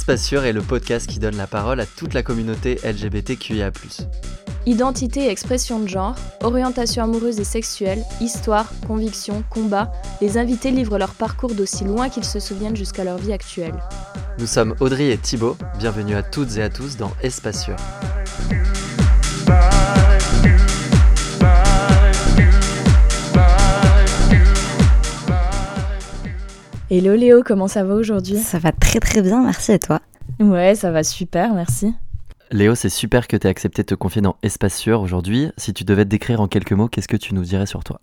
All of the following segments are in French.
Espace Sûr est le podcast qui donne la parole à toute la communauté LGBTQIA. Identité et expression de genre, orientation amoureuse et sexuelle, histoire, conviction, combat, les invités livrent leur parcours d'aussi loin qu'ils se souviennent jusqu'à leur vie actuelle. Nous sommes Audrey et Thibaut, bienvenue à toutes et à tous dans Espace Sûr. Hello Léo, comment ça va aujourd'hui? Ça va très très bien, merci et toi? Ouais, ça va super, merci. Léo, c'est super que tu aies accepté de te confier dans Espace Sûr aujourd'hui. Si tu devais te décrire en quelques mots, qu'est-ce que tu nous dirais sur toi?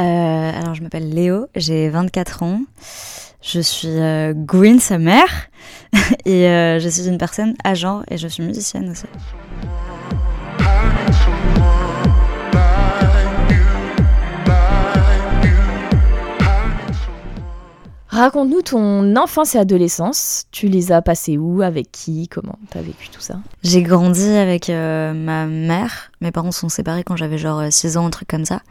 Euh, Alors, je m'appelle Léo, j'ai 24 ans. Je suis euh, Green, sa mère. et euh, je suis une personne à genre et je suis musicienne aussi. Raconte-nous ton enfance et adolescence. Tu les as passées où Avec qui Comment t'as vécu tout ça? J'ai grandi avec euh, ma mère. Mes parents sont séparés quand j'avais genre 6 ans, un truc comme ça.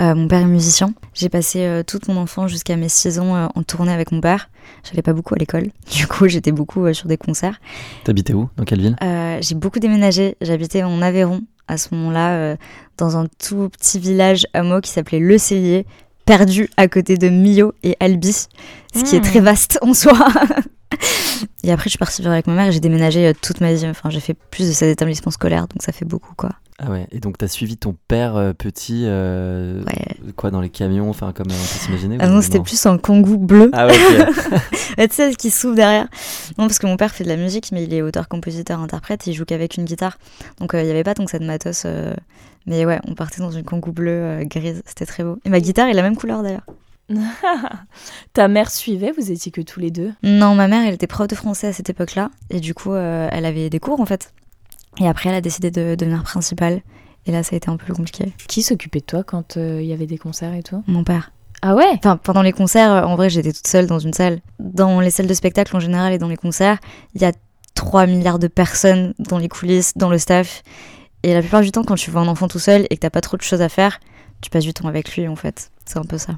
Euh, mon père est musicien. J'ai passé euh, toute mon enfance jusqu'à mes 6 ans en tournée avec mon père. J'allais pas beaucoup à l'école. Du coup, j'étais beaucoup sur des concerts. T'habitais où? Dans quelle ville? J'ai beaucoup déménagé. J'habitais en Aveyron à ce moment-là, dans un tout petit village hameau qui s'appelait Le Cellier perdu à côté de Millau et Albi, ce qui est très hmm. vaste en soi. et après, je suis partie vivre avec ma mère et j'ai déménagé euh, toute ma vie. Enfin, j'ai fait plus de 16 établissements scolaires, donc ça fait beaucoup, quoi. Ah ouais, et donc t'as suivi ton père euh, petit, euh, quoi, dans les camions, enfin, comme on peut s'imaginer Ah non, c'était plus un kangou bleu. Ah ouais, tu sais, ce qui s'ouvre derrière. Non, parce que mon père fait de la musique, mais il est auteur, compositeur, interprète, il joue qu'avec une guitare. Donc il n'y avait pas tant que ça de matos mais ouais, on partait dans une kangou bleue euh, grise, c'était très beau. Et ma guitare est la même couleur d'ailleurs. Ta mère suivait, vous étiez que tous les deux? Non, ma mère, elle était prof de français à cette époque-là. Et du coup, euh, elle avait des cours en fait. Et après, elle a décidé de devenir principale. Et là, ça a été un peu compliqué. Qui s'occupait de toi quand euh, il y avait des concerts et tout? Mon père. Ah ouais? Enfin, pendant les concerts, en vrai, j'étais toute seule dans une salle. Dans les salles de spectacle en général et dans les concerts, il y a 3 milliards de personnes dans les coulisses, dans le staff. Et la plupart du temps, quand tu vois un enfant tout seul et que t'as pas trop de choses à faire, tu passes du temps avec lui en fait. C'est un peu ça.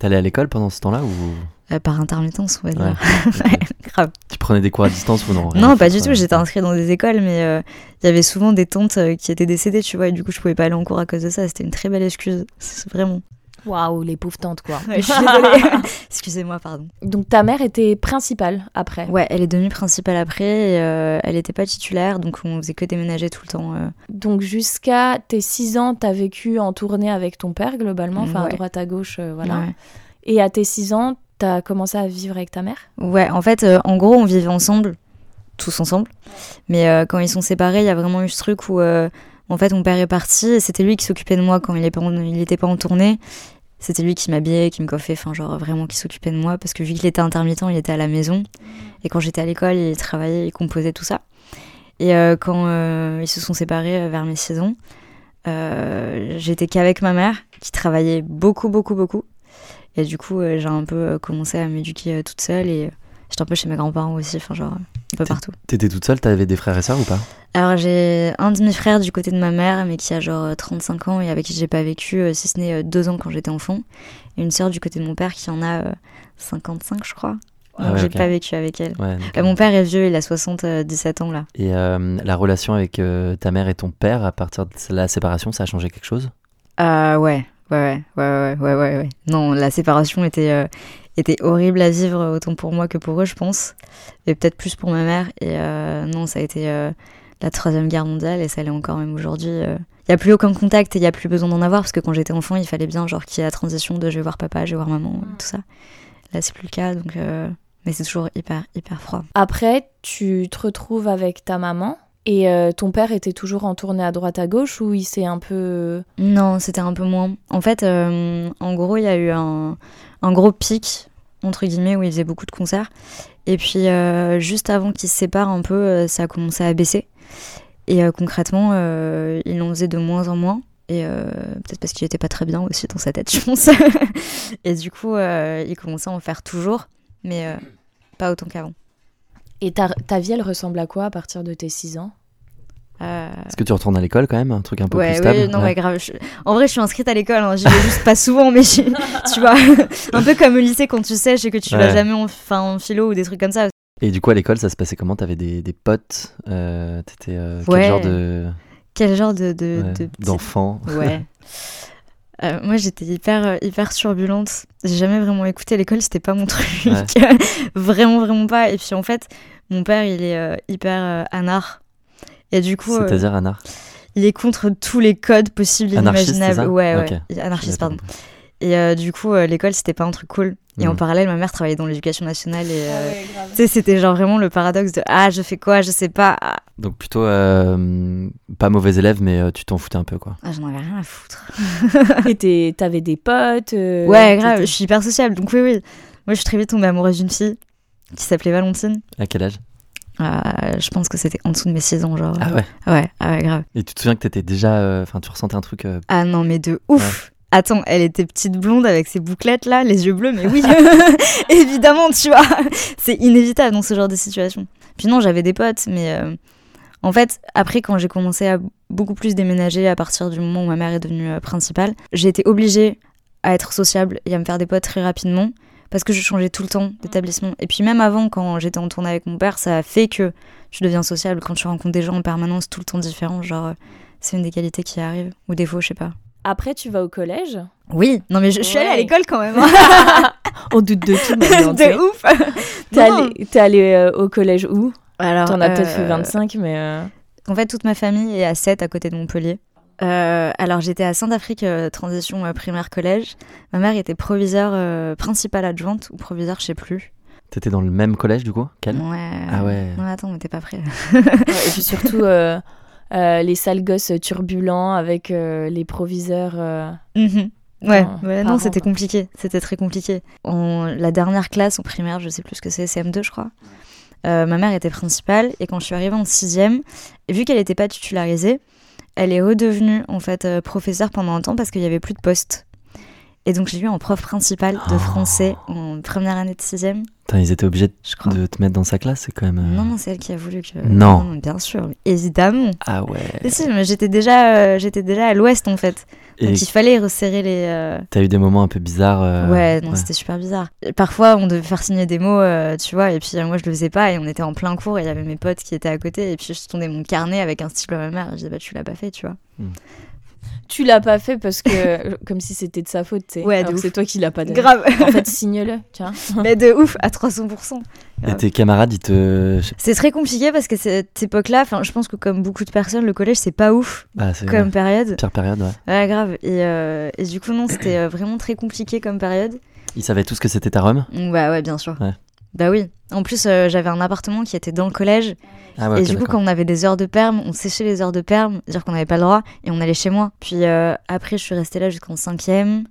T'allais à l'école pendant ce temps-là ou? Euh, Par intermittence, on va dire. grave. Tu prenais des cours à distance ou non? Non, pas du tout. J'étais inscrite dans des écoles, mais euh, il y avait souvent des tantes euh, qui étaient décédées, tu vois, et du coup, je pouvais pas aller en cours à cause de ça. C'était une très belle excuse. Vraiment. Waouh, les pauvres tantes, quoi. je suis désolée. Excusez-moi, pardon. Donc ta mère était principale après Ouais, elle est devenue principale après. Et, euh, elle n'était pas titulaire, donc on faisait que déménager tout le temps. Euh. Donc jusqu'à tes 6 ans, t'as vécu en tournée avec ton père, globalement, enfin à droite à gauche, euh, voilà. Et à tes 6 ans, t'as commencé à vivre avec ta mère? Ouais, en fait, en gros, on vivait ensemble, tous ensemble. Mais quand ils sont séparés, il y a vraiment eu ce truc où en fait, mon père est parti et c'était lui qui s'occupait de moi quand il n'était pas, en tournée. C'était lui qui m'habillait, qui me coiffait, enfin, genre vraiment qui s'occupait de moi parce que vu qu'il était intermittent, il était à la maison. Et quand j'étais à l'école, il travaillait, il composait tout ça. Et euh, quand euh, ils se sont séparés euh, vers mes 6 ans, j'étais qu'avec ma mère qui travaillait beaucoup, beaucoup, beaucoup. Et du coup, j'ai un peu commencé à m'éduquer toute seule et J'étais un peu chez mes grands-parents aussi, enfin genre un peu partout. T'étais toute seule T'avais des frères et sœurs ou pas? Alors j'ai un demi-frère du côté de ma mère, mais qui a genre 35 ans et avec qui j'ai pas vécu, euh, si ce n'est euh, deux ans quand j'étais enfant. Et une sœur du côté de mon père qui en a 55, euh, je crois. Ah Donc j'ai pas vécu avec elle. mon père est vieux, il a 77 ans là. Et la relation avec ta mère et ton père, à partir de la séparation, ça a changé quelque chose? Euh, ouais, ouais, ouais, ouais, ouais, ouais, ouais. Non, la séparation était, était horrible à vivre autant pour moi que pour eux, je pense, et peut-être plus pour ma mère. Et euh, non, ça a été euh, la troisième guerre mondiale et ça l'est encore même aujourd'hui. Il euh. n'y a plus aucun contact et il n'y a plus besoin d'en avoir parce que quand j'étais enfant, il fallait bien genre qu'il y ait la transition de je vais voir papa, je vais voir maman, tout ça. Là, c'est plus le cas, donc mais c'est toujours hyper hyper froid. Après, tu te retrouves avec ta maman. Et ton père était toujours en tournée à droite à gauche ou il s'est un peu... Non, c'était un peu moins. En fait, en gros, il y a eu un, un gros pic entre guillemets, où il faisait beaucoup de concerts. Et puis, euh, juste avant qu'il se sépare un peu, euh, ça a commencé à baisser. Et euh, concrètement, il en faisait de moins en moins. Et peut-être parce qu'il était pas très bien aussi dans sa tête, je pense. et du coup, il commençait à en faire toujours, mais pas autant qu'avant. Et ta, ta vie, elle ressemble à quoi à partir de tes 6 ans? Euh, Est-ce que tu retournes à l'école quand même? Un truc un peu plus stable? Oui, non, ouais. grave. En vrai, je suis inscrite à l'école. Hein. J'y vais juste pas souvent, mais tu vois, un peu comme au lycée quand tu sais que tu vas jamais en, en philo ou des trucs comme ça. Et du coup, à l'école, ça se passait comment? T'avais des, des potes euh, T'étais euh, Ouais. quel genre de Quel genre de, de, ouais, de d'enfant Ouais. Euh, moi, j'étais hyper, euh, hyper turbulente. J'ai jamais vraiment écouté l'école, c'était pas mon truc. vraiment, vraiment pas. Et puis, en fait, mon père, il est euh, hyper euh, anard. Et du coup, C'est-à-dire Anna il est contre tous les codes possibles et Anarchiste, c'est imaginables. ça? Ouais, ouais. Ok. Il est Anarchiste, pardon. Et euh, du coup, euh, l'école, c'était pas un truc cool. Et en Mm. parallèle, ma mère travaillait dans l'éducation nationale. Et Ah euh, tu sais, c'était genre vraiment le paradoxe de Ah, je fais quoi Je sais pas. Ah, Donc plutôt euh, pas mauvais élève, mais euh, tu t'en foutais un peu, quoi. Ah, j'en avais rien à foutre. Et t'avais des potes euh, Ouais, grave, je suis hyper sociable. Donc, oui, oui. Moi, je suis très vite tombée amoureuse d'une fille qui s'appelait Valentine. À quel âge? Euh, je pense que c'était en dessous de mes 6 ans, genre. Ah ouais? Ouais, ah ouais, grave. Et tu te souviens que t'étais déjà, euh, enfin, tu ressentais un truc. euh, Ah non, mais de ouf Attends, elle était petite blonde avec ses bouclettes là, les yeux bleus, mais oui, évidemment, tu vois. C'est inévitable dans ce genre de situation. Puis non, j'avais des potes, mais euh, en fait, après, quand j'ai commencé à beaucoup plus déménager à partir du moment où ma mère est devenue euh, principale, j'ai été obligée à être sociable et à me faire des potes très rapidement parce que je changeais tout le temps d'établissement. Et puis même avant, quand j'étais en tournée avec mon père, ça a fait que tu deviens sociable quand tu rencontres des gens en permanence tout le temps différents. Genre, euh, c'est une des qualités qui arrivent, ou défauts, je sais pas. Après, tu vas au collège. Oui, non mais je, je suis allée à l'école quand même. On doute de tout maintenant. de ouf. T'es Non. allé, t'es allé, euh, au collège où Alors, T'en as peut-être fait euh, 25, mais. euh, En fait, toute ma famille est à 7 à côté de Montpellier. Euh, alors j'étais à Saint-Afrique, euh, transition euh, primaire-collège. Ma mère était proviseure euh, principale adjointe ou proviseur, je sais plus. T'étais dans le même collège, du coup Quel Ouais. Ah ouais. Non mais attends, mais t'es pas prêt. ouais, et puis surtout, euh, euh, les sales gosses turbulents avec euh, les proviseurs. euh, Mhm. Ouais, ouais, non, c'était compliqué. C'était très compliqué. En, la dernière classe, en primaire, je sais plus ce que c'est, CM2, je crois. euh, ma mère était principale et quand je suis arrivée en sixième, vu qu'elle n'était pas titularisée, elle est redevenue en fait euh, professeure pendant un temps parce qu'il y avait plus de poste. Et donc je l'ai eu en prof principale de Oh. français en première année de sixième, Putain, ils étaient obligés de, je crois. de te mettre dans sa classe, c'est quand même. euh, Non, non, c'est elle qui a voulu que. Non. bien sûr, évidemment. Ah ouais. Et si, mais j'étais déjà, euh, j'étais déjà à l'ouest en fait. Et Donc il fallait resserrer les. euh, t'as eu des moments un peu bizarres. euh, Ouais, non, c'était super bizarre. Et parfois, on devait faire signer des mots, euh, tu vois, et puis moi, je le faisais pas, et on était en plein cours, et il y avait mes potes qui étaient à côté, et puis je tournais mon carnet avec un stylo à ma mère, et je disais, bah, tu l'as pas fait, tu vois. Tu l'as pas fait parce que. comme si c'était de sa faute, tu sais. Ouais, c'est toi qui l'as pas donné. Grave En fait, signe-le, tiens. Mais de ouf, à 300%. Et tes camarades, ils te. C'est très compliqué parce que cette époque-là, enfin, je pense que comme beaucoup de personnes, le collège, c'est pas ouf Ah, c'est comme période. pire période, ouais. Ouais, grave. Et, euh, et du coup, non, c'était euh, vraiment très compliqué comme période. Ils savaient tous que c'était ta Rome Bah ouais, bien sûr. Ouais. Bah oui. En plus, euh, j'avais un appartement qui était dans le collège. Ah ouais, et du coup, quand on avait des heures de perm, on séchait les heures de perm, dire qu'on n'avait pas le droit, et on allait chez moi. Puis euh, après, je suis restée là jusqu'en cinquième,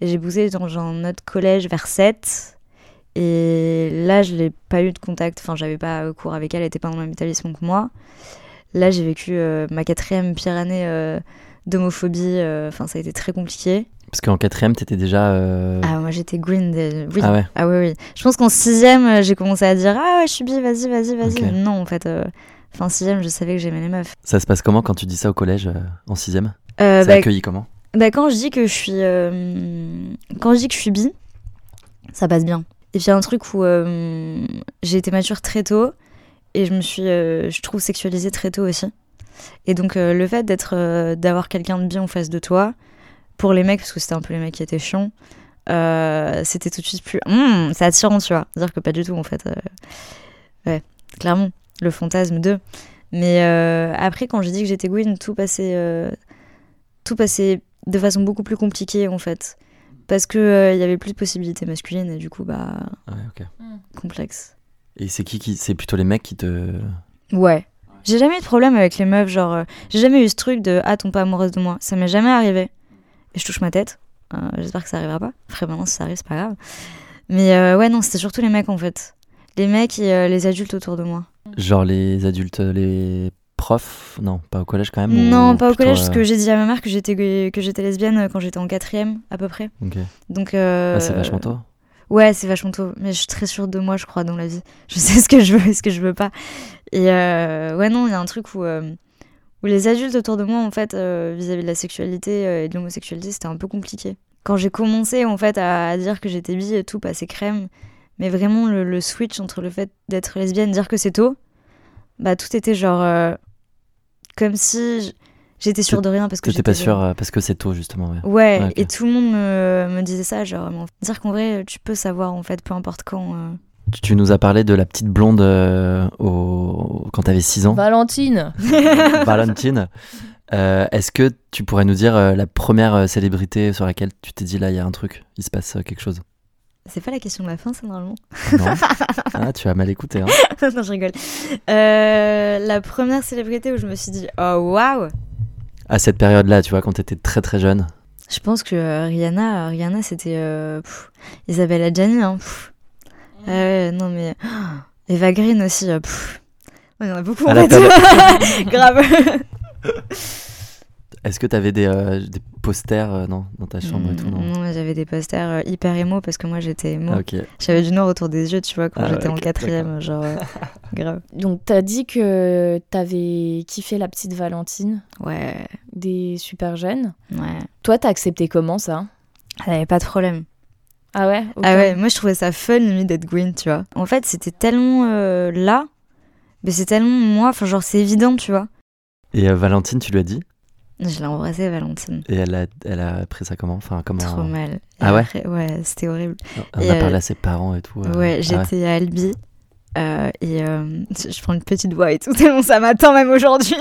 et j'ai bousé dans un autre collège vers 7. Et là, je n'ai pas eu de contact, enfin, j'avais pas cours avec elle, elle était pas dans le même établissement que moi. Là, j'ai vécu euh, ma quatrième pire année d'homophobie, enfin, ça a été très compliqué. Parce qu'en quatrième, t'étais déjà. euh, Ah, moi, j'étais green. des- Oui. Ah ouais. Ah oui, oui. Je pense qu'en sixième, euh, j'ai commencé à dire Ah ouais, je suis bi, vas-y, vas-y, vas-y. Non, en fait, euh, fin sixième, je savais que j'aimais les meufs. Ça se passe comment quand tu dis ça au collège euh, en sixième C'est bah, accueilli comment bah, quand je dis que je suis. quand je dis que je suis bi, ça passe bien. Et puis, il y a un truc où j'ai été mature très tôt et je me suis, je trouve, sexualisée très tôt aussi. Et donc, le fait d'être, d'avoir quelqu'un de bien en face de toi, pour les mecs, parce que c'était un peu les mecs qui étaient chiants, euh, c'était tout de suite plus. Hum, c'est attirant, tu vois. Dire que pas du tout, en fait. euh, Ouais, clairement. Le fantasme de. Mais euh, après, quand j'ai dit que j'étais Gwyn, tout passait, euh, tout passait de façon beaucoup plus compliquée, en fait. Parce que euh, il y avait plus de possibilités masculines et du coup, bah, Ouais, ok. complexe. Et c'est qui qui. C'est plutôt les mecs qui te. Ouais. J'ai jamais eu de problème avec les meufs, genre, euh, j'ai jamais eu ce truc de ah, tombe pas amoureuse de moi. Ça m'est jamais arrivé. Et je touche ma tête. Euh, J'espère que ça arrivera pas. Après, maintenant, si ça arrive, c'est pas grave. Mais euh, ouais, non, c'était surtout les mecs en fait. Les mecs et euh, les adultes autour de moi. Genre les adultes, les profs? Non, pas au collège quand même ou Non, pas au collège, parce que j'ai dit à ma mère que j'étais lesbienne quand j'étais en quatrième, à peu près. ok. Donc. Ah, c'est vachement tôt. Ouais, c'est vachement tôt. Mais je suis très sûre de moi, je crois, dans la vie. Je sais ce que je veux et ce que je veux pas. Et ouais, non, il y a un truc où, où les adultes autour de moi, en fait, euh, vis-à-vis de la sexualité euh, et de l'homosexualité, c'était un peu compliqué. Quand j'ai commencé, en fait, à, à dire que j'étais bi et tout, passé crème, Mais vraiment, le, le switch entre le fait d'être lesbienne, dire que c'est tôt, bah tout était genre. euh, comme si j'étais sûre de rien parce que J'étais pas sûr jeune. euh, parce que c'est tôt justement. Ouais. Ouais, Ouais, ok. et tout le monde me, me disait ça, genre, dire qu'en vrai, tu peux savoir, en fait, peu importe quand. euh. Tu, tu nous as parlé de la petite blonde euh, au... quand t'avais 6 ans, Valentine Valentine. Euh, Est-ce que tu pourrais nous dire euh, la première euh, célébrité sur laquelle tu t'es dit là il y a un truc, il se passe euh, quelque chose? C'est pas la question de la fin, ça, normalement. Non Ah, tu as mal écouté. Hein. non, je rigole. Euh, la première célébrité où je me suis dit, oh waouh À cette période-là, tu vois, quand t'étais très très jeune. Je pense que euh, Rihanna, Rihanna c'était euh, Isabelle Adjani. Hein, pff. Ah ouais, non mais. Eva Green aussi. euh, pff. Ouais, Il y en a beaucoup en fait. Grave. Est-ce que t'avais des, euh, des posters euh, non, dans ta chambre et tout non j'avais des posters euh, hyper émo parce que moi j'étais émo. Ah, Ok. J'avais du noir autour des yeux, tu vois, quand Ah ouais, j'étais en quatrième. Genre, euh, grave. Donc, t'as dit que t'avais kiffé la petite Valentine Ouais, des super jeunes. ouais. Toi, t'as accepté comment ça? Elle avait pas de problème. Ah ouais. Ah ouais, moi je trouvais ça fun limite d'être Green, tu vois. En fait, c'était tellement euh, là, mais c'est tellement moi, enfin genre c'est évident, tu vois. Et euh, Valentine, tu lui as dit? Je l'ai embrassée, Valentine. Et elle a, elle a pris ça comment? Enfin, comment Trop mal. Et Ah ouais? après- Ouais, c'était horrible. On Et, a euh, parlé à ses parents et tout. euh, ouais, ah j'étais à Albi. Euh, et euh, je prends une petite voix et tout, tellement ça m'attend même aujourd'hui.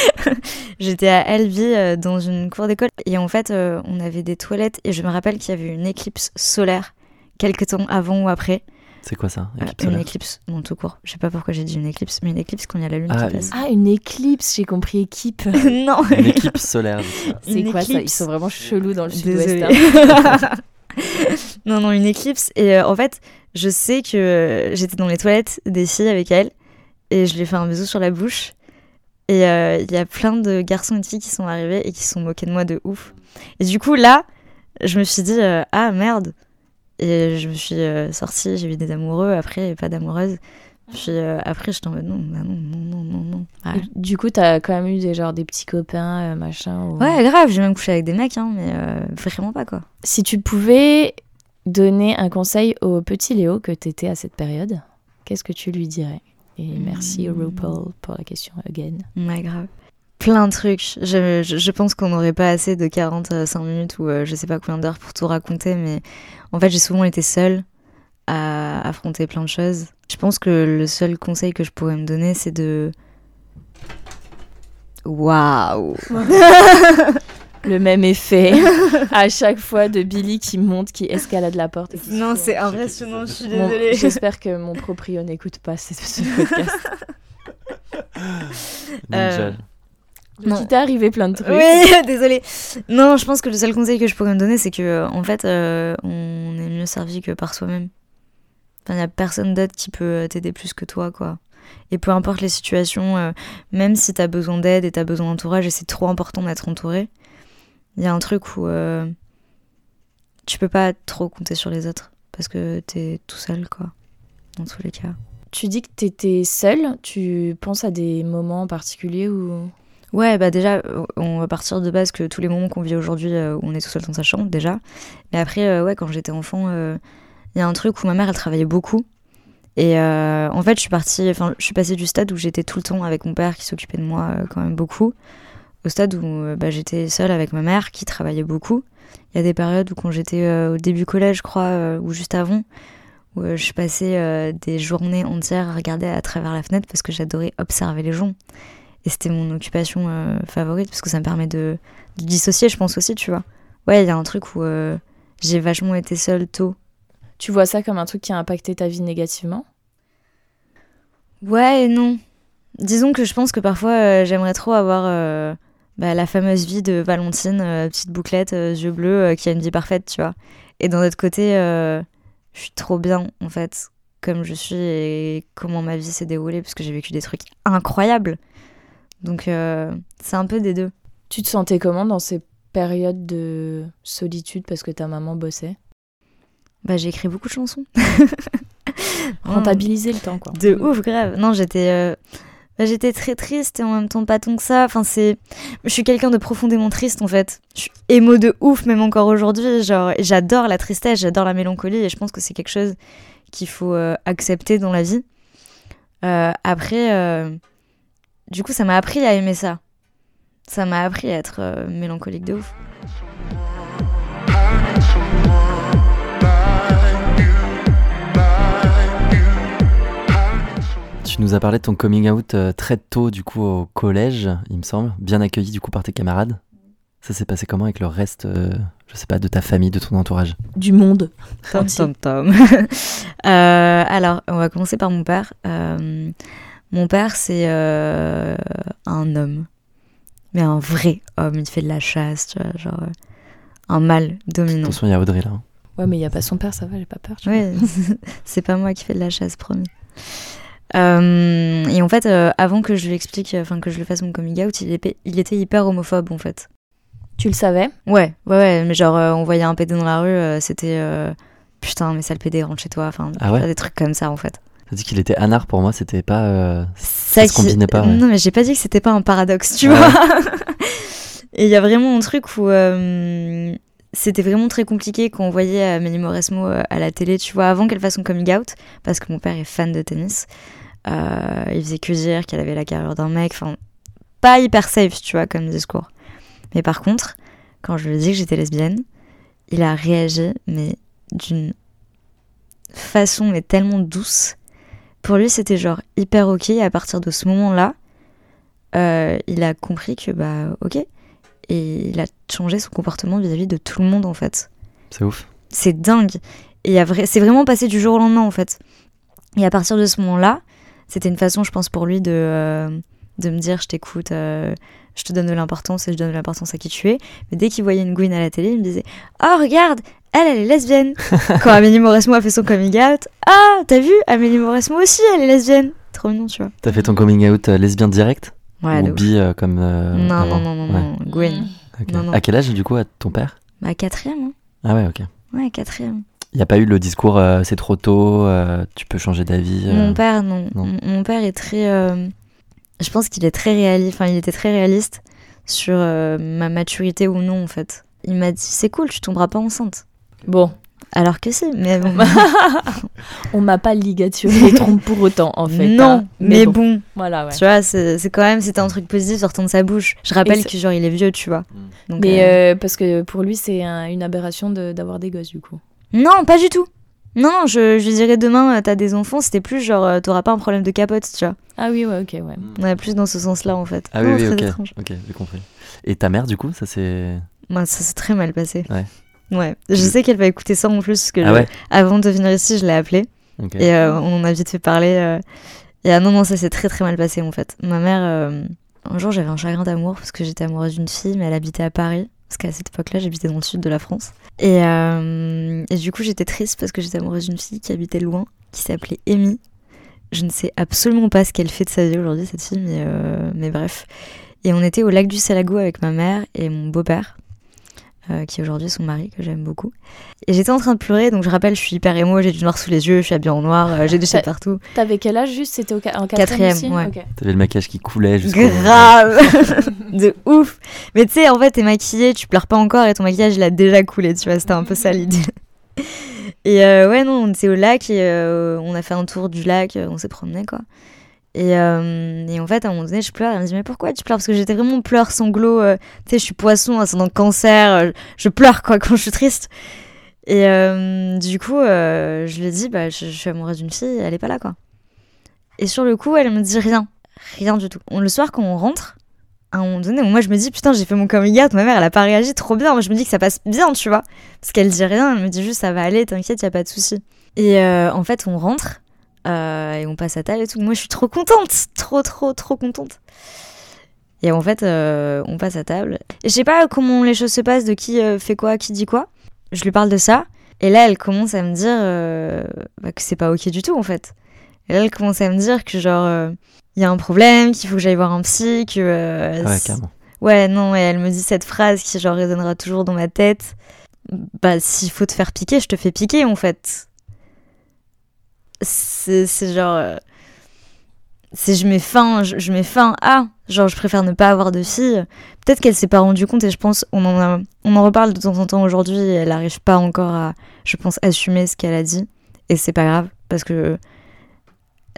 J'étais à Albi euh, dans une cour d'école et en fait euh, on avait des toilettes et je me rappelle qu'il y avait une éclipse solaire quelques temps avant ou après. C'est quoi ça Euh, Éclipse une éclipse, non tout court. Je sais pas pourquoi j'ai dit une éclipse, mais une éclipse quand il y a la lune Ah, qui passe. Ah, une éclipse, j'ai compris équipe. non, Une éclipse solaire. C'est Une quoi ça? Ils sont vraiment chelous dans le sud-ouest. Hein. non, non, une éclipse. Et euh, en fait, je sais que euh, j'étais dans les toilettes des filles avec elle et je lui ai fait un bisou sur la bouche. Et euh, il y a plein de garçons et de filles qui sont arrivés et qui se sont moqués de moi de ouf. Et du coup, là, je me suis dit, euh, ah merde. Et je me suis euh, sortie, j'ai vu des amoureux, après, pas d'amoureuses. Puis après, j'étais en mode non, bah non, non, non, non, non. Du coup, t'as quand même eu des, genre, des petits copains, machin. ou- Ouais, grave, j'ai même couché avec des mecs, hein, mais vraiment pas quoi. Si tu pouvais donner un conseil au petit Léo que t'étais à cette période, qu'est-ce que tu lui dirais? Et merci Hmm. RuPaul pour la question again. Ouais, grave. Plein de trucs. Je, je, je pense qu'on n'aurait pas assez de 45 minutes ou euh, je sais pas combien d'heures pour tout raconter, mais en fait, j'ai souvent été seule à affronter plein de choses. Je pense que le seul conseil que je pourrais me donner, c'est de. Waouh! Le même effet à chaque fois de Billy qui monte, qui escalade la porte. et qui se Non, c'est impressionnant, je suis Bon, désolée. J'espère que mon proprio n'écoute pas ce, ce podcast. Euh. Il t'est arrivé plein de trucs. Oui, désolée. Non, je pense que le seul conseil que je pourrais me donner, c'est que euh, en fait, euh, on est mieux servi que par soi-même. Enfin, il n'y a personne d'autre qui peut t'aider plus que toi, quoi. Et peu importe les situations, euh, même si t'as besoin d'aide et t'as besoin d'entourage, et c'est trop important d'être entouré, il y a un truc où euh, tu peux pas trop compter sur les autres parce que t'es tout seul, quoi. Dans tous les cas. Tu dis que t'étais seule. Tu penses à des moments en particulier où. Ouais, bah déjà, on va partir de base que tous les moments qu'on vit aujourd'hui, euh, où on est tout seul dans sa chambre, déjà. Mais après, euh, ouais, quand j'étais enfant, euh, il y a un truc où ma mère, elle travaillait beaucoup. Et en fait, je suis partie, enfin, je suis passée du stade où j'étais tout le temps avec mon père qui s'occupait de moi quand même beaucoup, au stade où euh, bah, j'étais seule avec ma mère qui travaillait beaucoup. Il y a des périodes où quand j'étais euh, au début collège, je crois, euh, ou juste avant, où euh, je passais des journées entières à regarder à travers la fenêtre parce que j'adorais observer les gens. Et c'était mon occupation favorite parce que ça me permet de, de dissocier, je pense aussi, tu vois. Ouais, il y a un truc où j'ai vachement été seule tôt. Tu vois ça comme un truc qui a impacté ta vie négativement? Ouais et non. Disons que je pense que parfois j'aimerais trop avoir bah, la fameuse vie de Valentine, euh, petite bouclette, euh, yeux bleus, euh, qui a une vie parfaite, tu vois. Et d'un autre côté, je suis trop bien en fait, comme je suis et comment ma vie s'est déroulée, parce que j'ai vécu des trucs incroyables. Donc c'est un peu des deux. Tu te sentais comment dans ces périodes de solitude parce que ta maman bossait? Bah, j'ai écrit beaucoup de chansons. Rentabiliser le temps, quoi. De ouf, grave. Non, j'étais j'étais très triste et en même temps pas tant que ça. Enfin, c'est je suis quelqu'un de profondément triste en fait. Je suis émo de ouf même encore aujourd'hui, genre j'adore la tristesse, j'adore la mélancolie et je pense que c'est quelque chose qu'il faut euh, accepter dans la vie. Euh, après, euh, du coup, ça m'a appris à aimer ça. Ça m'a appris à être mélancolique de ouf. Tu nous as parlé de ton coming out euh, très tôt, du coup, au collège, il me semble. Bien accueilli, du coup, par tes camarades. Ça s'est passé comment avec le reste, euh, je sais pas, de ta famille, de ton entourage? Du monde. Tom, tom, tom. Euh, alors, on va commencer par mon père. Euh, mon père, c'est euh, un homme. Mais un vrai homme. Il fait de la chasse, tu vois, genre euh, un mâle dominant. Attention, il y a Audrey là. hein. Ouais, mais il n'y a pas son père, ça va, j'ai pas peur. tu. Oui, c'est pas moi qui fais de la chasse, promis. Euh, et en fait, euh, avant que je lui explique, enfin que je lui fasse mon coming out, il, est- il était hyper homophobe en fait. Tu le savais? Ouais, ouais, ouais, mais genre, euh, on voyait un PD dans la rue, euh, c'était euh, putain, mais sale PD, rentre chez toi, enfin, Ah ouais? des trucs comme ça en fait. T'as dit qu'il était anard pour moi, c'était pas. euh, Ça, se combinait pas, ouais. Non, mais j'ai pas dit que c'était pas un paradoxe, tu Ouais. vois. Et il y a vraiment un truc où euh, c'était vraiment très compliqué quand on voyait Amélie Mauresmo euh, à la télé, tu vois, avant qu'elle fasse son coming out, parce que mon père est fan de tennis. Euh, il faisait que dire qu'elle avait la carrure d'un mec, enfin, pas hyper safe, tu vois, comme discours. Mais par contre, quand je lui ai dit que j'étais lesbienne, il a réagi, mais d'une façon mais tellement douce. Pour lui, c'était genre hyper ok. Et à partir de ce moment-là, euh, il a compris que bah ok. Et il a changé son comportement vis-à-vis de tout le monde en fait. C'est ouf. C'est dingue. Et vrai... c'est vraiment passé du jour au lendemain en fait. Et à partir de ce moment-là, c'était une façon, je pense, pour lui de, euh, de me dire je t'écoute, euh, je te donne de l'importance et je donne de l'importance à qui tu es. Mais dès qu'il voyait une gouine à la télé, il me disait Oh, regarde, elle, elle est lesbienne. Quand Amélie Mauresmo a fait son coming out, Ah, t'as vu, Amélie Mauresmo aussi, elle est lesbienne. Trop mignon, tu vois. T'as fait ton coming out euh, lesbien direct? Ouais, Ou bi euh, comme. euh, Non, non, non, non, Ouais. non, Gwen. Ok. Non, non. À quel âge, du coup, à ton père? Bah, quatrième, hein. Ah ouais, ok. Ouais, quatrième. Il n'y a pas eu le discours euh, c'est trop tôt, euh, tu peux changer d'avis. euh, Mon père, non. non. Mon- Mon père est très. euh, Je pense qu'il est très réaliste. Enfin, il était très réaliste sur euh, ma maturité ou non, en fait. Il m'a dit c'est cool, tu tomberas pas enceinte. Bon, Alors que si, mais bon. on m'a pas ligaturé les trompes pour autant, en fait. non, hein. mais, bon. Voilà, ouais. Tu vois, c'est c'est quand même, c'était un truc positif sortant de sa bouche. Je rappelle c'est- que, genre, il est vieux, tu vois. Mm. Donc, Mais euh, euh, parce que pour lui, c'est un- une aberration de- d'avoir des gosses, du coup. Non, pas du tout. Non, je, je lui dirais demain, euh, t'as des enfants, c'était plus genre, t'auras pas un problème de capote, tu vois. Ah oui, ouais, ok, ouais. On est plus dans ce sens-là, en fait. Ah oui, Non, oui, ok. étrange. Ok, j'ai compris. Et ta mère, du coup, ça c'est. Moi, ça s'est très mal passé. Ouais. Ouais. Je sais qu'elle va écouter ça en plus, parce que Ah je- ouais avant de venir ici, je l'ai appelée. Et euh, on en a vite fait parler. euh, Et ah non, non, ça s'est très très mal passé en fait. Ma mère, euh, un jour j'avais un chagrin d'amour parce que j'étais amoureuse d'une fille, mais elle habitait à Paris. Parce qu'à cette époque-là, j'habitais dans le sud de la France. Et, et du coup, j'étais triste parce que j'étais amoureuse d'une fille qui habitait loin, qui s'appelait Amy. Je ne sais absolument pas ce qu'elle fait de sa vie aujourd'hui, cette fille, mais, mais bref. Et on était au lac du Salago avec ma mère et mon beau-père, euh, qui est aujourd'hui son mari, que j'aime beaucoup. Et j'étais en train de pleurer, donc je rappelle, je suis hyper émo, j'ai du noir sous les yeux, je suis habillée en noir, euh, j'ai des chats Ouais. partout. T'avais quel âge juste C'était au ca- en quatrième, Quatrième, aussi ouais. T'avais le maquillage qui coulait jusqu'au. Grave De ouf Mais tu sais, en fait, t'es maquillée, tu pleures pas encore et ton maquillage, il a déjà coulé, tu vois, c'était un peu ça l'idée. Et euh, ouais, non, on était au lac et euh, on a fait un tour du lac, on s'est promené, quoi. Et, euh, et en fait, à un moment donné, je pleure. Elle me dit, mais pourquoi tu pleures? Parce que j'étais vraiment pleur sanglot. euh, tu sais, je suis poisson, ascendant cancer. euh, je pleure, quoi, quand je suis triste. Et du coup, je lui ai dit, bah, je, suis amoureuse d'une fille, elle est pas là, quoi. Et sur le coup, elle me dit rien. Rien du tout. Le soir, quand on rentre, à un moment donné, moi, je me dis, putain, j'ai fait mon coming out. Ma mère, elle a pas réagi trop bien. Moi, je me dis que ça passe bien, tu vois. Parce qu'elle dit rien. Elle me dit juste, ça va aller, t'inquiète, y a pas de souci. Et en fait, on rentre. Euh, et on passe à table et tout. Moi, je suis trop contente. Trop, trop, trop contente. Et en fait, euh, on passe à table. Et je sais pas comment les choses se passent, de qui euh, fait quoi, qui dit quoi. Je lui parle de ça. Et là, elle commence à me dire euh, bah, que c'est pas ok du tout, en fait. Et là, elle commence à me dire que, genre, il y a un problème, qu'il faut que j'aille voir un psy, que. ouais, carrément. Ouais, non, et elle me dit cette phrase qui, genre, résonnera toujours dans ma tête. Bah, s'il faut te faire piquer, je te fais piquer, en fait. C'est genre. euh, C'est je mets fin, je, mets fin à. Genre, je préfère ne pas avoir de fille. Peut-être qu'elle s'est pas rendue compte et je pense, on en, on en reparle de temps en temps aujourd'hui elle arrive pas encore à, je pense, assumer ce qu'elle a dit. Et c'est pas grave. parce que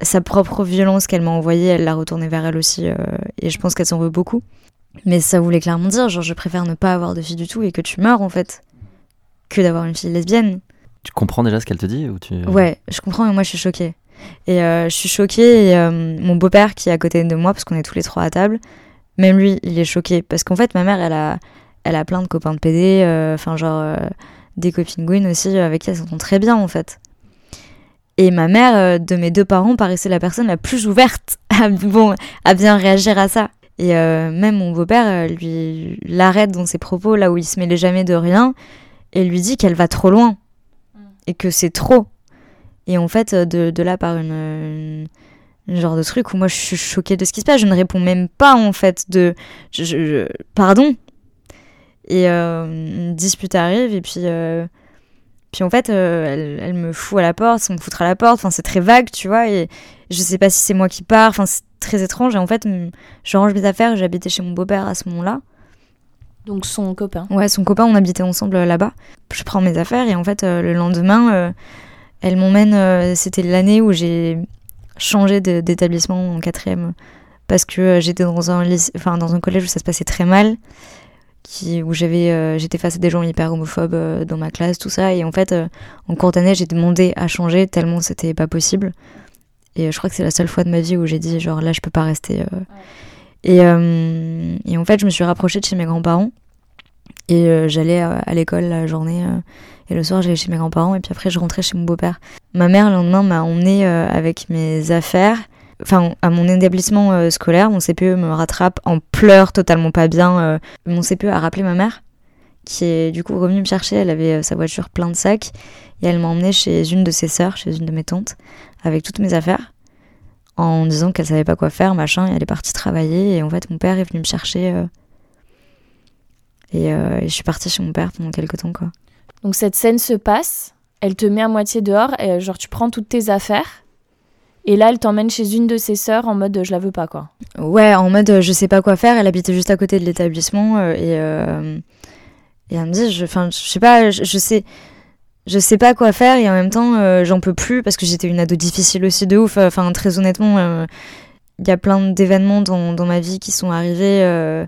sa propre violence qu'elle m'a envoyée, elle l'a retournée vers elle aussi, euh, et je pense qu'elle s'en veut beaucoup. Mais ça voulait clairement dire, genre, je préfère ne pas avoir de fille du tout et que tu meurs, en fait, que d'avoir une fille lesbienne. Tu comprends déjà ce qu'elle te dit ou tu... Ouais, je comprends, mais moi, je suis choquée. Et euh, je suis choquée, et euh, mon beau-père, qui est à côté de moi, parce qu'on est tous les trois à table, même lui, il est choqué. Parce qu'en fait, ma mère, elle a, elle a plein de copains de PD, enfin, genre, des copines Gwyn aussi, avec qui elle s'entend très bien, en fait. Et ma mère, euh, de mes deux parents, paraissait la personne la plus ouverte à, bon, à bien réagir à ça. Et euh, même mon beau-père, euh, lui, l'arrête dans ses propos, là où il se mêlait jamais de rien, et lui dit qu'elle va trop loin. Et que c'est trop. Et en fait, de, de là par une, genre de truc où moi je suis choquée de ce qui se passe, je ne réponds même pas en fait de. Pardon. Et une dispute arrive, et puis puis en fait, euh, elle, me fout à la porte, sans me foutre à la porte. Enfin, c'est très vague, tu vois. Et je sais pas si c'est moi qui pars. Enfin, c'est très étrange. Et en fait, je range mes affaires. J'habitais chez mon beau-père à ce moment-là. Donc son copain. Ouais, son copain. On habitait ensemble euh, là-bas. Je prends mes affaires et en fait, euh, le lendemain, elle m'emmène. C'était l'année où j'ai changé d'établissement en quatrième parce que j'étais dans un enfin dans un collège où ça se passait très mal où j'avais, euh, j'étais face à des gens hyper homophobes euh, dans ma classe, tout ça. Et en fait, euh, en cours d'année, j'ai demandé à changer tellement c'était pas possible. Et je crois que c'est la seule fois de ma vie où j'ai dit, genre là, je peux pas rester. Et, et, en fait, je me suis rapprochée de chez mes grands-parents. Et j'allais à l'école la journée. et le soir, j'allais chez mes grands-parents. Et puis après, je rentrais chez mon beau-père. Ma mère, le lendemain, m'a emmenée avec mes affaires enfin à mon établissement euh, scolaire, mon CPE me rattrape en pleurs, totalement pas bien. Euh. mon CPE a rappelé ma mère, qui est du coup revenue me chercher. Elle avait euh, sa voiture plein de sacs et elle m'a emmenée chez une de ses sœurs, chez une de mes tantes, avec toutes mes affaires, en disant qu'elle savait pas quoi faire, machin. Et elle est partie travailler et en fait mon père est venu me chercher. Et, et, je suis partie chez mon père pendant quelques temps quoi. Donc cette scène se passe, elle te met à moitié dehors, et genre tu prends toutes tes affaires et là, elle t'emmène chez une de ses sœurs en mode je la veux pas, quoi. Ouais, en mode je sais pas quoi faire. Elle habitait juste à côté de l'établissement euh, et, euh, et elle me dit, je, je sais pas, je, sais. Je sais pas quoi faire et en même temps euh, j'en peux plus parce que j'étais une ado difficile aussi de ouf. Enfin très honnêtement, il y a plein d'événements dans, ma vie qui sont arrivés.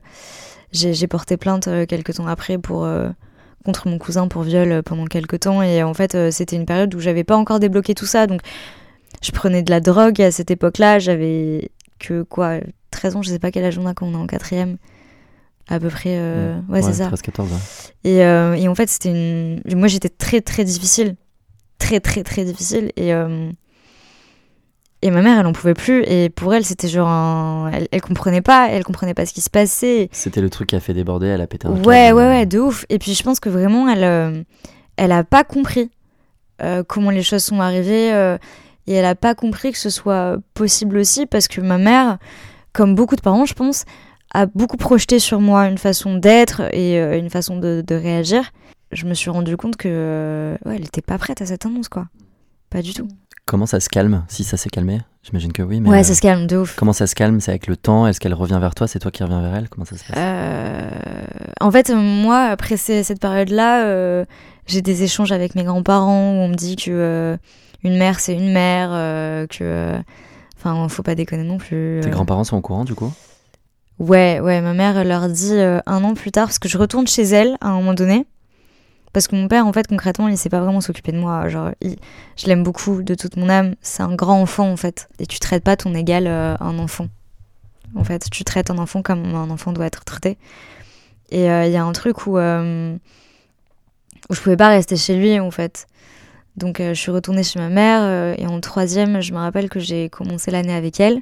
j'ai porté plainte quelques temps après contre mon cousin pour viol pendant quelques temps et en fait c'était une période où j'avais pas encore débloqué tout ça donc je prenais de la drogue à cette époque-là. J'avais que quoi, 13 ans, je sais pas quel âge on a quand on est en quatrième. À peu près, euh, ouais, c'est ça. 13, 14 Et, euh, et en fait, c'était une. Moi, j'étais très, très difficile. Très, très, très difficile. Et, euh, et ma mère, elle en pouvait plus. Et pour elle, c'était genre. Elle, elle, comprenait pas. Elle comprenait pas ce qui se passait. C'était le truc qui a fait déborder. Elle a pété un Ouais, ouais, ouais, de ouf. Et puis, je pense que vraiment, elle, elle a pas compris comment les choses sont arrivées et elle a pas compris que ce soit possible aussi parce que ma mère, comme beaucoup de parents, je pense, a beaucoup projeté sur moi une façon d'être et euh, une façon de, réagir. Je me suis rendu compte que euh, ouais, elle était pas prête à cette annonce, quoi. Pas du tout. Comment ça se calme Si ça s'est calmé? J'imagine que oui. Mais ouais, ça se calme de ouf. Comment ça se calme? C'est avec le temps? Est-ce qu'elle revient vers toi? C'est toi qui reviens vers elle? Comment ça se passe? Euh, En fait, moi, après cette période-là, j'ai des échanges avec mes grands-parents où on me dit que une mère c'est une mère, euh, que. Euh, enfin, faut pas déconner non plus. Tes euh. grands-parents sont au courant du coup? Ouais, ouais, ma mère leur dit un an plus tard, parce que je retourne chez elle à un moment donné. Parce que mon père, en fait, concrètement, il sait pas vraiment s'occuper de moi. Je l'aime beaucoup de toute mon âme. C'est un grand enfant, en fait. Et tu traites pas ton égal un enfant. En fait, tu traites un enfant comme un enfant doit être traité. Et il y a un truc où, où je pouvais pas rester chez lui, en fait. Donc euh, je suis retournée chez ma mère euh, et en troisième, je me rappelle que j'ai commencé l'année avec elle.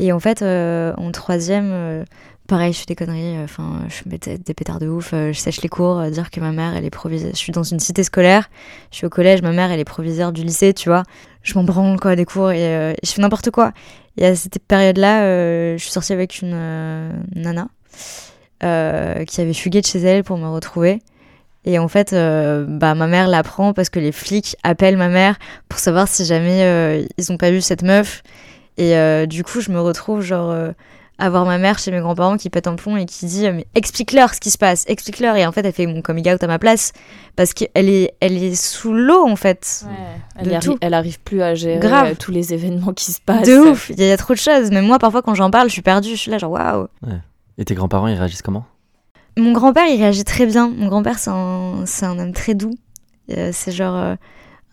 Et en fait, euh, en troisième, pareil, je fais des conneries. Enfin, je mets des pétards de ouf. je sèche les cours, dire que ma mère, elle est provisaire. Je suis dans une cité scolaire. Je suis au collège. Ma mère, elle est provisaire du lycée, tu vois. Je m'en branle quoi des cours et je fais n'importe quoi. Et à cette période-là, je suis sortie avec une nana qui avait fugué de chez elle pour me retrouver. Et en fait, euh, bah, ma mère l'apprend parce que les flics appellent ma mère pour savoir si jamais euh, ils ont pas vu cette meuf. Et euh, du coup, je me retrouve genre avoir ma mère chez mes grands-parents qui pète un plomb et qui dit mais explique-leur ce qui se passe, explique-leur et en fait elle fait mon coming out à ma place parce qu'elle est elle est sous l'eau en fait. Elle, arri elle, arrive plus à gérer Grave. tous les événements qui se passent. De ouf, il y, a trop de choses. Mais moi parfois quand j'en parle, je suis perdue, je suis là genre waouh. Et tes grands-parents ils réagissent comment? Mon grand-père il réagit très bien. Mon grand-père c'est un c'est un homme très doux. Euh, c'est genre euh,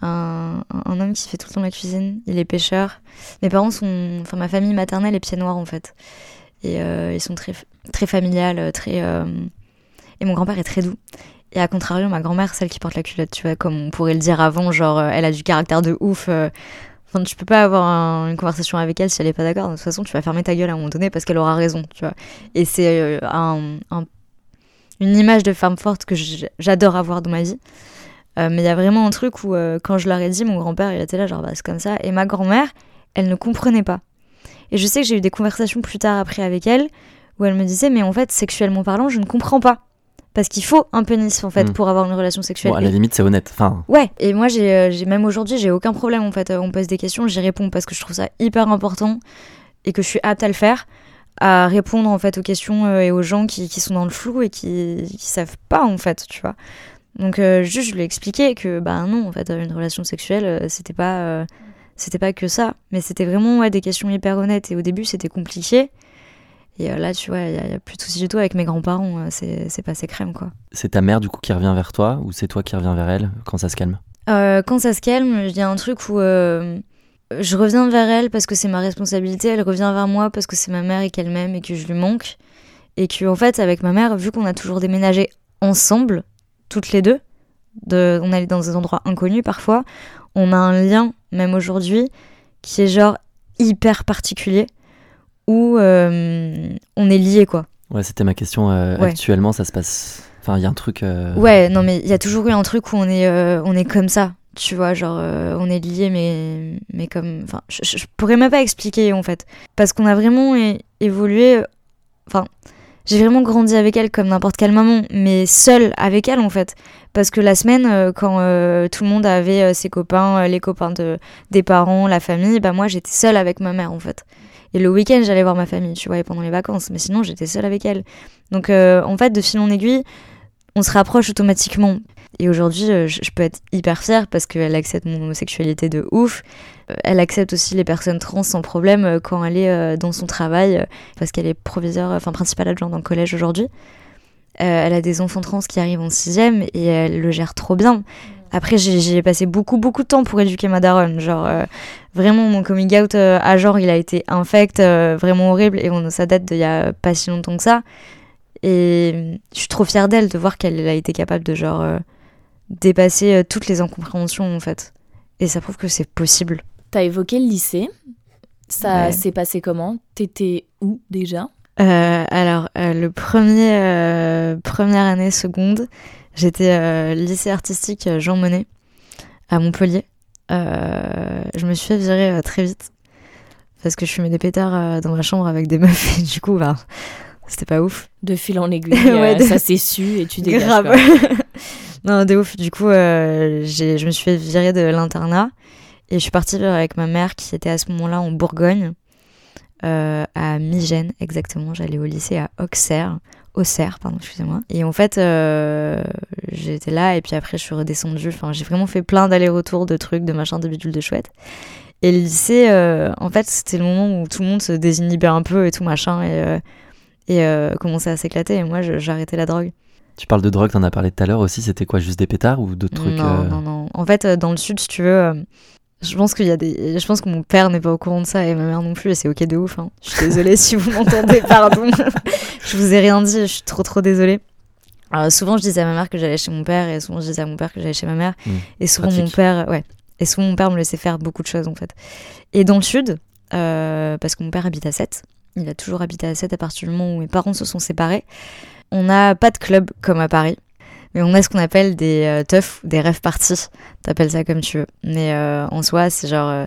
un, homme qui fait tout le temps la cuisine. Il est pêcheur. Mes parents sont, enfin ma famille maternelle est pied noir en fait. Et euh, ils sont très, très familiales, très. Euh, et mon grand-père est très doux. Et à contrario, ma grand-mère, celle qui porte la culotte, tu vois, comme on pourrait le dire avant, genre, euh, elle a du caractère de ouf. Enfin, tu peux pas avoir une conversation avec elle si elle est pas d'accord. De toute façon, tu vas fermer ta gueule à un moment donné parce qu'elle aura raison, tu vois. Et c'est un, une image de femme forte que j'adore avoir dans ma vie. Mais il y a vraiment un truc où, quand je leur ai dit, mon grand-père, il était là, genre, bah, c'est comme ça. Et ma grand-mère, elle ne comprenait pas. Et je sais que j'ai eu des conversations plus tard après avec elle où elle me disait mais en fait sexuellement parlant je ne comprends pas parce qu'il faut un pénis en fait hmm. pour avoir une relation sexuelle. Bon, à la limite c'est honnête. Enfin. Ouais. Et moi j'ai euh, même aujourd'hui j'ai aucun problème en fait. On pose des questions j'y réponds parce que je trouve ça hyper important et que je suis apte à le faire à répondre en fait aux questions euh, et aux gens qui, qui, sont dans le flou et qui, qui savent pas en fait tu vois. Donc euh, juste je lui ai expliqué que bah non en fait une relation sexuelle c'était pas c'était pas que ça, mais c'était vraiment ouais, des questions hyper honnêtes. Et au début, c'était compliqué. Et euh, là, tu vois, il n'y a, plus de soucis du tout avec mes grands-parents. Euh, c'est passé crème, quoi. C'est ta mère, du coup, qui revient vers toi ou c'est toi qui reviens vers elle quand ça se calme? Euh, Quand ça se calme, il y a un truc où je reviens vers elle parce que c'est ma responsabilité. Elle revient vers moi parce que c'est ma mère et qu'elle m'aime et que je lui manque. Et que, en fait, avec ma mère, vu qu'on a toujours déménagé ensemble, toutes les deux, de, on allait dans des endroits inconnus parfois, on a un lien, même aujourd'hui, qui est genre hyper particulier, où euh, on est lié, quoi. Ouais, c'était ma question. Euh, actuellement, ça se passe. Enfin, il y a un truc. Euh, ouais, non, mais il y a toujours eu un truc où on est, on est comme ça. Tu vois, genre, on est lié, mais, mais comme. Enfin, je, pourrais même pas expliquer, en fait. Parce qu'on a vraiment évolué. Enfin, j'ai vraiment grandi avec elle comme n'importe quelle maman, mais seule avec elle, en fait. Parce que la semaine, euh, quand euh, tout le monde avait euh, ses copains, les copains de, des parents, la famille, bah moi j'étais seule avec ma mère en fait. Et le week-end, j'allais voir ma famille, tu vois, pendant les vacances. Mais sinon, j'étais seule avec elle. Donc en fait, de fil en aiguille, on se rapproche automatiquement. Et aujourd'hui, je, peux être hyper fière parce qu'elle accepte mon homosexualité de ouf. Elle accepte aussi les personnes trans sans problème quand elle est dans son travail, parce qu'elle est proviseur, enfin principale adjointe dans le collège aujourd'hui. Euh, elle a des enfants trans qui arrivent en sixième et elle le gère trop bien. Après, j'ai passé beaucoup, beaucoup de temps pour éduquer ma daronne. Genre, euh, vraiment, mon coming out euh, à genre, il a été infect, vraiment horrible. Et on, ça date d'il y a pas si longtemps que ça. Et je suis trop fière d'elle de voir qu'elle a été capable de, genre, dépasser toutes les incompréhensions, en fait. Et ça prouve que c'est possible. T'as évoqué le lycée. Ça s'est passé comment? T'étais où déjà? Euh, alors, euh, le premier, euh, première année seconde, j'étais lycée artistique Jean Monnet à Montpellier. je me suis fait virer très vite parce que je fumais des pétards dans ma chambre avec des meufs et du coup, bah, c'était pas ouf. De fil en aiguille, ça s'est su et tu dégages. Grave. Non, de ouf. Du coup, je me suis fait virer de l'internat et je suis partie avec ma mère qui était à ce moment-là en Bourgogne. Euh, à Migène, exactement. J'allais au lycée à Auxerre, Auxerre, pardon, excusez-moi. Et en fait, euh, j'étais là et puis après je suis redescendue. Enfin, j'ai vraiment fait plein d'allers-retours, de trucs, de machins, de bidules, de chouettes. Et le lycée, euh, en fait, c'était le moment où tout le monde se désinhibait un peu et tout machin et, et commençait à s'éclater. Et moi, j'arrêtais la drogue. Tu parles de drogue, t'en as parlé tout à l'heure aussi. C'était quoi, juste des pétards ou d'autres trucs Non, non, non. En fait, dans le sud, si tu veux je pense qu'il y a des. Je pense que mon père n'est pas au courant de ça et ma mère non plus, et c'est ok de ouf. Hein. Je suis désolée si vous m'entendez, pardon. je vous ai rien dit, je suis trop trop désolée. Alors, souvent, je disais à ma mère que j'allais chez mon père, et souvent, je disais à mon père que j'allais chez ma mère. Mmh. et souvent, mon père. Ouais. Et souvent, mon père me laissait faire beaucoup de choses, en fait. Et dans le sud, euh, parce que mon père habite à 7, il a toujours habité à 7 à partir du moment où mes parents se sont séparés. On n'a pas de club comme à Paris. Mais on a ce qu'on appelle des euh, des rêves parties. T'appelles ça comme tu veux. Mais euh, en soi, c'est genre euh,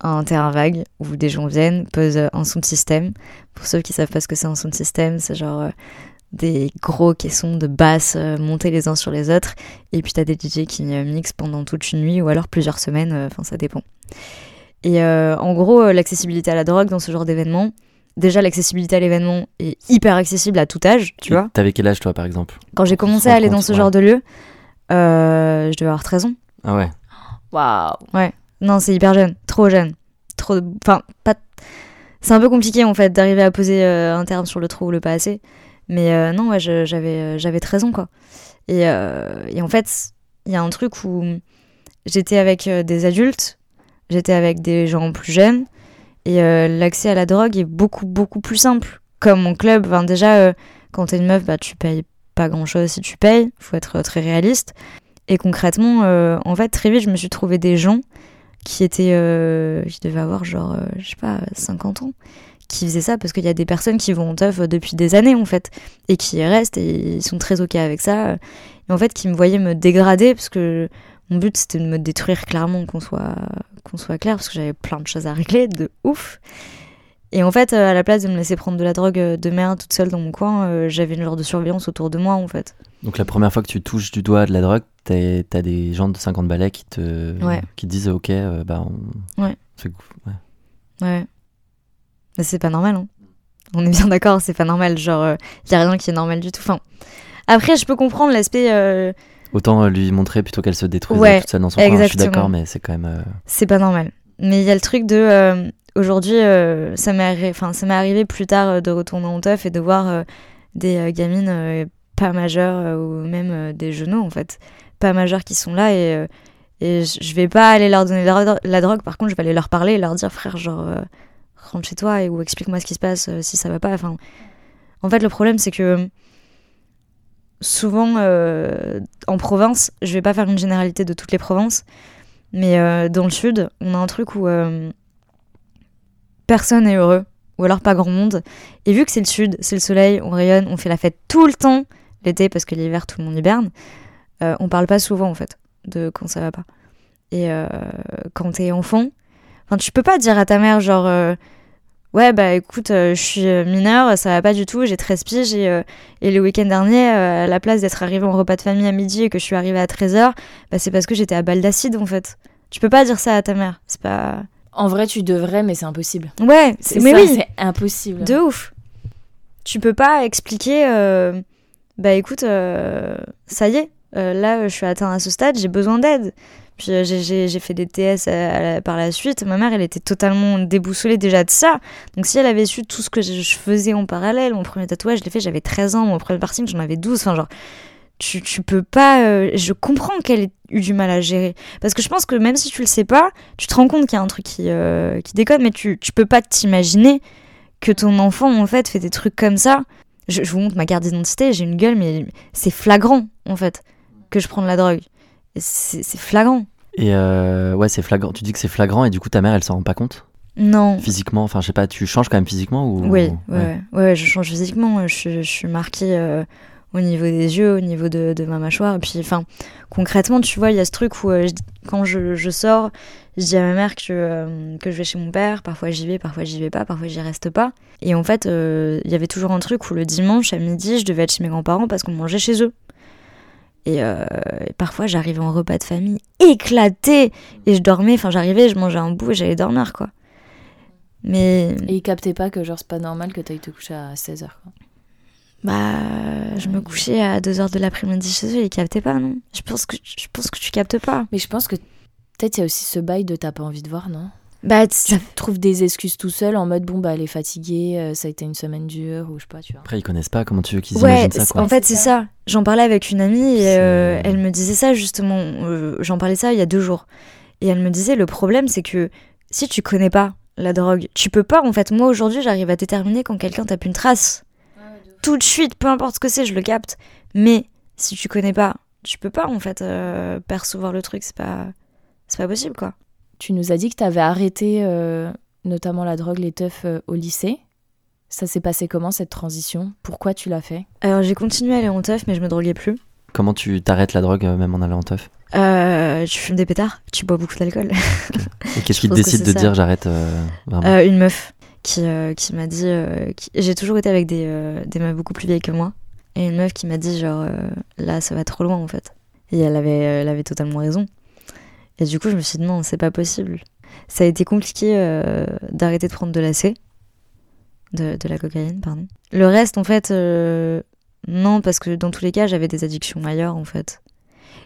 un terrain vague où des gens viennent, posent un son de système. Pour ceux qui savent pas ce que c'est un son de système, c'est genre des gros caissons de basses montés les uns sur les autres. Et puis t'as des DJ qui mixent pendant toute une nuit ou alors plusieurs semaines. Enfin, ça dépend. Et en gros, l'accessibilité à la drogue dans ce genre d'événement, déjà l'accessibilité à l'événement est hyper accessible à tout âge, tu Et vois. T'avais quel âge toi par exemple Quand j'ai commencé à aller dans ce ouais. genre de lieu, euh, je devais avoir 13 ans. Ah ouais. Waouh. Non, c'est hyper jeune, trop jeune. Trop enfin pas c'est un peu compliqué en fait d'arriver à poser euh, un terme sur le trop ou le pas assez. Mais euh, non, ouais, j'avais euh, j'avais 13 ans quoi. Et, euh, et en fait, il y a un truc où j'étais avec euh, des adultes, j'étais avec des gens plus jeunes et euh, l'accès à la drogue est beaucoup beaucoup plus simple. Comme mon club, enfin, déjà euh, quand t'es une meuf, bah tu payes pas grand chose si tu payes, faut être euh, très réaliste. Et concrètement, euh, en fait, très vite, je me suis trouvé des gens qui étaient. Qui devaient avoir genre, je sais pas, 50 ans, qui faisaient ça parce qu'il y a des personnes qui vont en teuf depuis des années, en fait, et qui restent et ils sont très OK avec ça. Et en fait, qui me voyaient me dégrader parce que mon but c'était de me détruire clairement, qu'on soit, qu'on soit clair, parce que j'avais plein de choses à régler, de ouf. Et en fait, euh, à la place de me laisser prendre de la drogue euh, de merde toute seule dans mon coin, euh, j'avais une genre de surveillance autour de moi, en fait. Donc la première fois que tu touches du doigt de la drogue, t'as des gens de 50 balais qui te, Ouais. qui te disent ok, euh, bah on... Ouais. ouais. Ouais. Mais c'est pas normal, hein. On est bien d'accord, c'est pas normal. Genre, il y a rien qui est normal du tout. Enfin, après, je peux comprendre l'aspect. Autant euh, lui montrer plutôt qu'elle se détruise Ouais, toute seule dans son coin. Je suis d'accord, mais c'est quand même. euh, c'est pas normal. Mais il y a le truc de. euh, Aujourd'hui, euh, ça m'est arri- arrivé plus tard euh, de retourner en teuf et de voir des gamines pas majeures ou même des genoux, en fait, pas majeures qui sont là et. et je vais pas aller leur donner la, la drogue, par contre, je vais aller leur parler et leur dire, frère, genre, rentre chez toi et, ou explique-moi ce qui se passe si ça va pas. Enfin, en fait, le problème, c'est que souvent, euh, en province, je vais pas faire une généralité de toutes les provinces, mais euh, dans le sud, on a un truc où euh, personne n'est heureux, ou alors pas grand monde. Et vu que c'est le sud, c'est le soleil, on rayonne, on fait la fête tout le temps, l'été, parce que l'hiver, tout le monde hiberne, on parle pas souvent, en fait, de quand ça va pas. Et quand t'es enfant, enfin, tu peux pas dire à ta mère, genre, ouais, bah écoute, euh, je suis euh, mineure, ça va pas du tout, j'ai 13 piges, et, euh, et le week-end dernier, euh, à la place d'être arrivée en repas de famille à midi et que je suis arrivée à 13h, bah, c'est parce que j'étais à balle d'acide, en fait. Tu peux pas dire ça à ta mère, c'est pas... En vrai, tu devrais, mais c'est impossible. Ouais, c'est C'est mais ça, oui, c'est impossible. de ouf. Tu peux pas expliquer, bah écoute, ça y est, là je suis atteint à ce stade, j'ai besoin d'aide. Puis euh, j'ai- fait des TS à- à la- par la suite. Ma mère, elle était totalement déboussolée déjà de ça. Donc si elle avait su tout ce que je, faisais en parallèle, mon premier tatouage, je l'ai fait, j'avais 13 ans, mon premier piercing, j'en avais 12. Enfin, genre, tu, peux pas. euh, je comprends qu'elle ait eu du mal à gérer. Parce que je pense que même si tu le sais pas, tu te rends compte qu'il y a un truc qui, euh, déconne, mais tu, tu peux pas t'imaginer que ton enfant, en fait, fait des trucs comme ça. Je, je vous montre ma carte d'identité, j'ai une gueule, mais c'est flagrant, en fait, que je prends de la drogue. C'est flagrant. Et euh, ouais, c'est flagrant. Tu dis que c'est flagrant et du coup ta mère elle s'en rend pas compte? Non. physiquement. Enfin, je sais pas, tu changes quand même physiquement ou? Oui, ouais, ouais. ouais, je change physiquement. Je, suis- je suis marquée euh, au niveau des yeux, au niveau de, de ma mâchoire. Et puis, enfin, concrètement, tu vois, il y a ce truc où euh, je- quand je, je sors, je dis à ma mère que, euh, que je vais chez mon père. Parfois j'y vais, parfois j'y vais pas, parfois j'y reste pas. Et en fait, euh, il y avait toujours un truc où le dimanche à midi, je devais être chez mes grands-parents parce qu'on mangeait chez eux. Et, euh, et parfois, j'arrivais en repas de famille éclatée et je dormais. Enfin, j'arrivais, je mangeais un bout et j'allais dormir, quoi. Mais Et ils captaient pas que genre c'est pas normal que t'ailles te coucher à 16h. Quoi. Bah, je me couchais à 2h de l'après-midi chez eux, ils captaient pas, non? Je pense, que, je pense que tu captes pas. Mais je pense que peut-être il y a aussi ce bail de t'as pas envie de voir, non? Bah, Tu trouves des excuses tout seul en mode bon bah elle est fatiguée, euh, ça a été une semaine dure ou je sais pas, tu vois. Après ils connaissent pas. Comment tu veux qu'ils Ouais, imaginent ça quoi en fait, c'est ça. J'en parlais avec une amie et euh, elle me disait ça justement. euh, J'en parlais ça il y a deux jours. Et elle me disait le problème, c'est que si tu connais pas la drogue, tu peux pas. En fait, moi aujourd'hui, j'arrive à déterminer quand quelqu'un tape une trace. Tout de suite, peu importe ce que c'est, je le capte. Mais si tu connais pas, tu peux pas en fait euh, percevoir le truc. C'est pas, c'est pas possible quoi. Tu nous as dit que t'avais arrêté euh, notamment la drogue, les teufs euh, au lycée. Ça s'est passé comment cette transition? Pourquoi tu l'as fait? Alors j'ai continué à aller en teuf, mais je me droguais plus. Comment tu t'arrêtes la drogue euh, même en allant en teuf? Euh, tu fumes des pétards, tu bois beaucoup d'alcool. Et qu'est-ce qui te décide de ça. dire j'arrête euh, vraiment? Euh, une meuf qui, euh, qui m'a dit. euh, qui- J'ai toujours été avec des, euh, des meufs beaucoup plus vieilles que moi. Et une meuf qui m'a dit, genre, euh, là, ça va trop loin en fait. Et elle avait, elle avait totalement raison. Et du coup, je me suis dit, non, c'est pas possible. Ça a été compliqué euh, d'arrêter de prendre de l'AC. de, de la cocaïne, pardon. Le reste, en fait, euh, non, parce que dans tous les cas, j'avais des addictions ailleurs, en fait.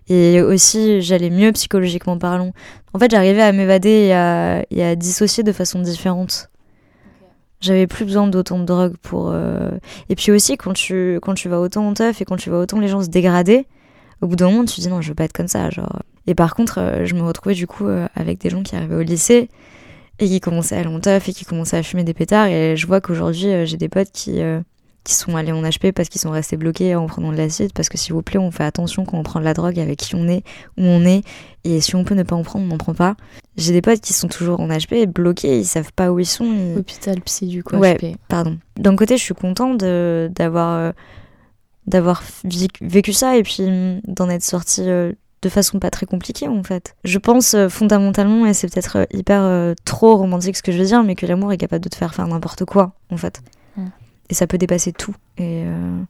Et aussi, j'allais mieux psychologiquement parlant. En fait, j'arrivais à m'évader et à, et à dissocier de façon différente. J'avais plus besoin d'autant de drogue pour. euh, Et puis aussi, quand tu, quand tu vas autant en teuf et quand tu vas autant les gens se dégrader, au bout d'un moment, tu te dis non, je veux pas être comme ça. Genre. Et par contre, euh, je me retrouvais du coup euh, avec des gens qui arrivaient au lycée et qui commençaient à aller en teuf et qui commençaient à fumer des pétards. Et je vois qu'aujourd'hui, euh, j'ai des potes qui, euh, qui sont allés en HP parce qu'ils sont restés bloqués en prenant de l'acide. Parce que s'il vous plaît, on fait attention quand on prend de la drogue avec qui on est, où on est. Et si on peut ne pas en prendre, on n'en prend pas. J'ai des potes qui sont toujours en HP, bloqués, ils savent pas où ils sont. ils- Hôpital psy du coup. Ouais. HP. Pardon. D'un côté, je suis contente d'avoir euh, d'avoir vécu ça et puis hum, d'en être sortie euh, de façon pas très compliquée en fait. Je pense euh, fondamentalement, et c'est peut-être euh, hyper euh, trop romantique ce que je veux dire, mais que l'amour est capable de te faire faire n'importe quoi en fait. Mm. Et ça peut dépasser tout. Et, euh,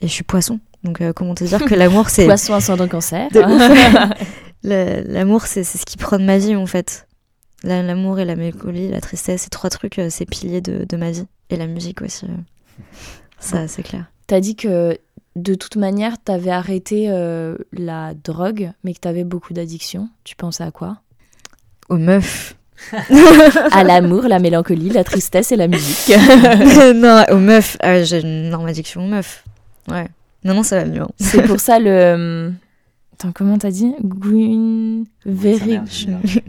et je suis poisson. Donc euh, comment te dire que l'amour c'est Poisson ascendant cancer. L'amour, c'est ce qui prend de ma vie, en fait. La- L'amour et la mélancolie, la tristesse, ces trois trucs, c'est piliers de, de ma vie. Et la musique aussi. Ça, c'est clair. T'as dit que de toute manière, t'avais arrêté euh, la drogue, mais que t'avais beaucoup d'addictions. Tu pensais à quoi? Aux meufs. À l'amour, la mélancolie, la tristesse et la musique. non, aux meufs. Ah, J'ai une énorme addiction aux meufs. Ouais. Non, non, ça va mieux. hein. C'est pour ça le. Attends, comment t'as dit? Gwyn. Very.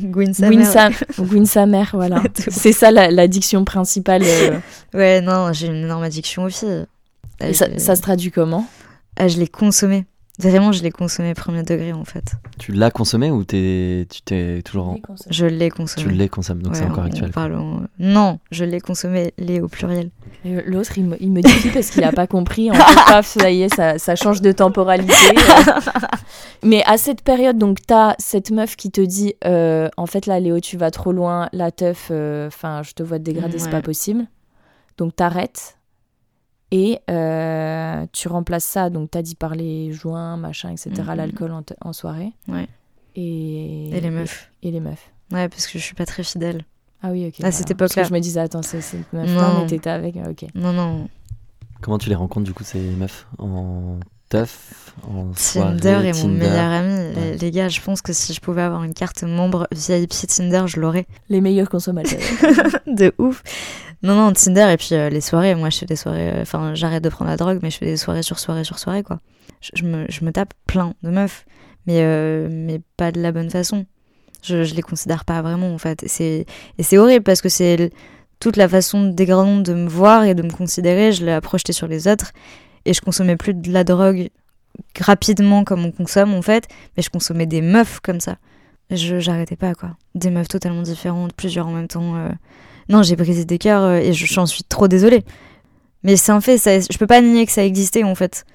Gwyn sa Gwyn mère. sa... Gwyn sa mère, voilà. C'est ça la- l'addiction principale. euh. Ouais, non, j'ai une énorme addiction aux filles. Et ça, Euh, ça se traduit comment? Ah, je l'ai consommé. Vraiment, je l'ai consommé premier degré, en fait. Tu l'as consommé ou t'es, tu t'es toujours en... Je l'ai consommé. Tu l'es consommé, donc c'est Ouais, encore on- actuel. on parle en- Non, je l'ai consommé, les au pluriel. Et L'autre, il me, il me dit parce qu'il a pas compris. En fait, paf, ça y est, ça, ça change de temporalité. Mais à cette période, donc, t'as cette meuf qui te dit euh, En fait, là, Léo, tu vas trop loin. La teuf, euh, enfin, je te vois te dégrader, c'est Ouais. pas possible. Donc, t'arrêtes. Et euh, tu remplaces ça. Donc, t'as dit par les joints, machin, etc. Mhm. L'alcool en, soirée. Ouais. Et, Et les meufs. Et, les meufs. Ouais, parce que je suis pas très fidèle. Ah oui, ok. À cette Parce que époque-là. Je me disais, attends, c'est cette meuf. Non. Non, mais t'étais avec. euh, Ok. Non, non. Comment tu les rencontres du coup ces meufs? En teuf En Tinder soirée, est mon Tinder meilleur ami. Ouais. Les gars, je pense que si je pouvais avoir une carte membre VIP Tinder, je l'aurais. Les meilleurs consommateurs. de ouf. Non, non, Tinder et puis euh, les soirées. Moi, je fais des soirées. euh, Enfin, j'arrête de prendre la drogue, mais je fais des soirées sur soirée sur soirée, quoi. Je, me, je me tape plein de meufs, mais, euh, mais pas de la bonne façon. Je, je les considère pas vraiment, en fait. Et c'est, horrible parce que c'est toute la façon dégradante de me voir et de me considérer. Je l'ai projeté sur les autres et je consommais plus de la drogue rapidement comme on consomme, en fait, mais je consommais des meufs comme ça. Je, j'arrêtais pas, quoi. Des meufs totalement différentes, plusieurs en même temps. Non, j'ai brisé des cœurs euh, et je- j'en suis trop désolée. Mais c'est un fait, ça, je peux pas nier que ça existait en fait.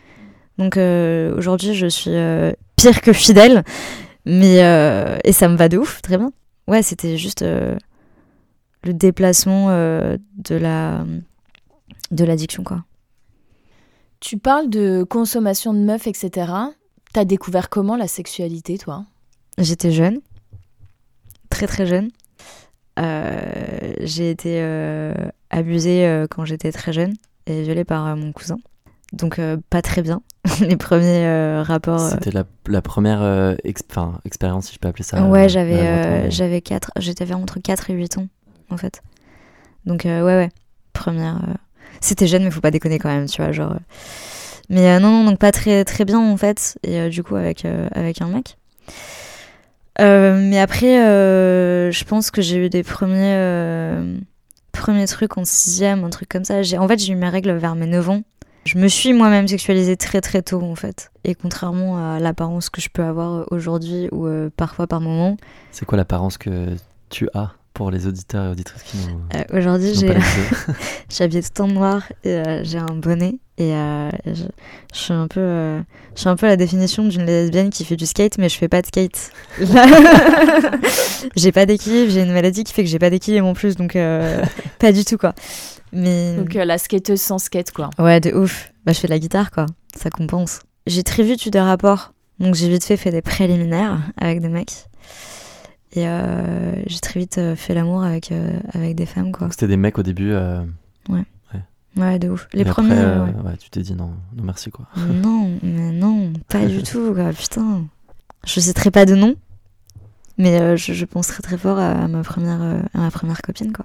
Donc euh, aujourd'hui, je suis euh, pire que fidèle, mais euh, et ça me va de ouf, très bien. Ouais, c'était juste le déplacement de la de l'addiction quoi. Tu parles de consommation de meufs, etc. T'as découvert comment la sexualité, toi? J'étais jeune, très très jeune. Euh, j'ai été euh, abusée euh, quand j'étais très jeune et violée par mon cousin. Donc pas très bien. Les premiers rapports. C'était la, la première expérience, si je peux appeler ça. ouais, j'avais j'avais 4 j'étais entre 4 et 8 ans en fait. Donc ouais ouais, première c'était jeune mais faut pas déconner quand même, tu vois, genre. Mais euh, non non, donc pas très très bien en fait et euh, du coup avec euh, avec un mec. Euh, mais après euh, je pense que j'ai eu des premiers euh, premiers trucs en sixième, un truc comme ça. En fait, j'ai eu mes règles vers mes 9 ans. Je me suis moi-même sexualisée très très tôt en fait. Et contrairement à l'apparence que je peux avoir aujourd'hui ou parfois par moment, C'est quoi l'apparence que tu as? Pour les auditeurs et auditrices qui n'ont euh, aujourd'hui j'ai habillée tout en noir et euh, j'ai un bonnet et euh, je, je suis un peu euh, je suis un peu la définition d'une lesbienne qui fait du skate mais je fais pas de skate. j'ai pas d'équilibre, j'ai une maladie qui fait que j'ai pas d'équilibre en plus donc euh, pas du tout quoi. Mais Donc euh, la skateuse sans skate, quoi. Ouais, de ouf. Bah, je fais de la guitare, quoi. Ça compense. J'ai très vite eu des rapports. Donc, j'ai vite fait fait des préliminaires avec des mecs. Et euh, j'ai très vite euh, fait l'amour avec, euh, avec des femmes, quoi. C'était des mecs au début euh, Ouais, de ouf. Les premiers. euh, ouais. ouais, tu t'es dit non, non merci quoi. Non, mais non, pas du tout, quoi. Putain. Je citerai pas de nom, mais euh, je, je pense très fort à ma première, à ma première copine, quoi.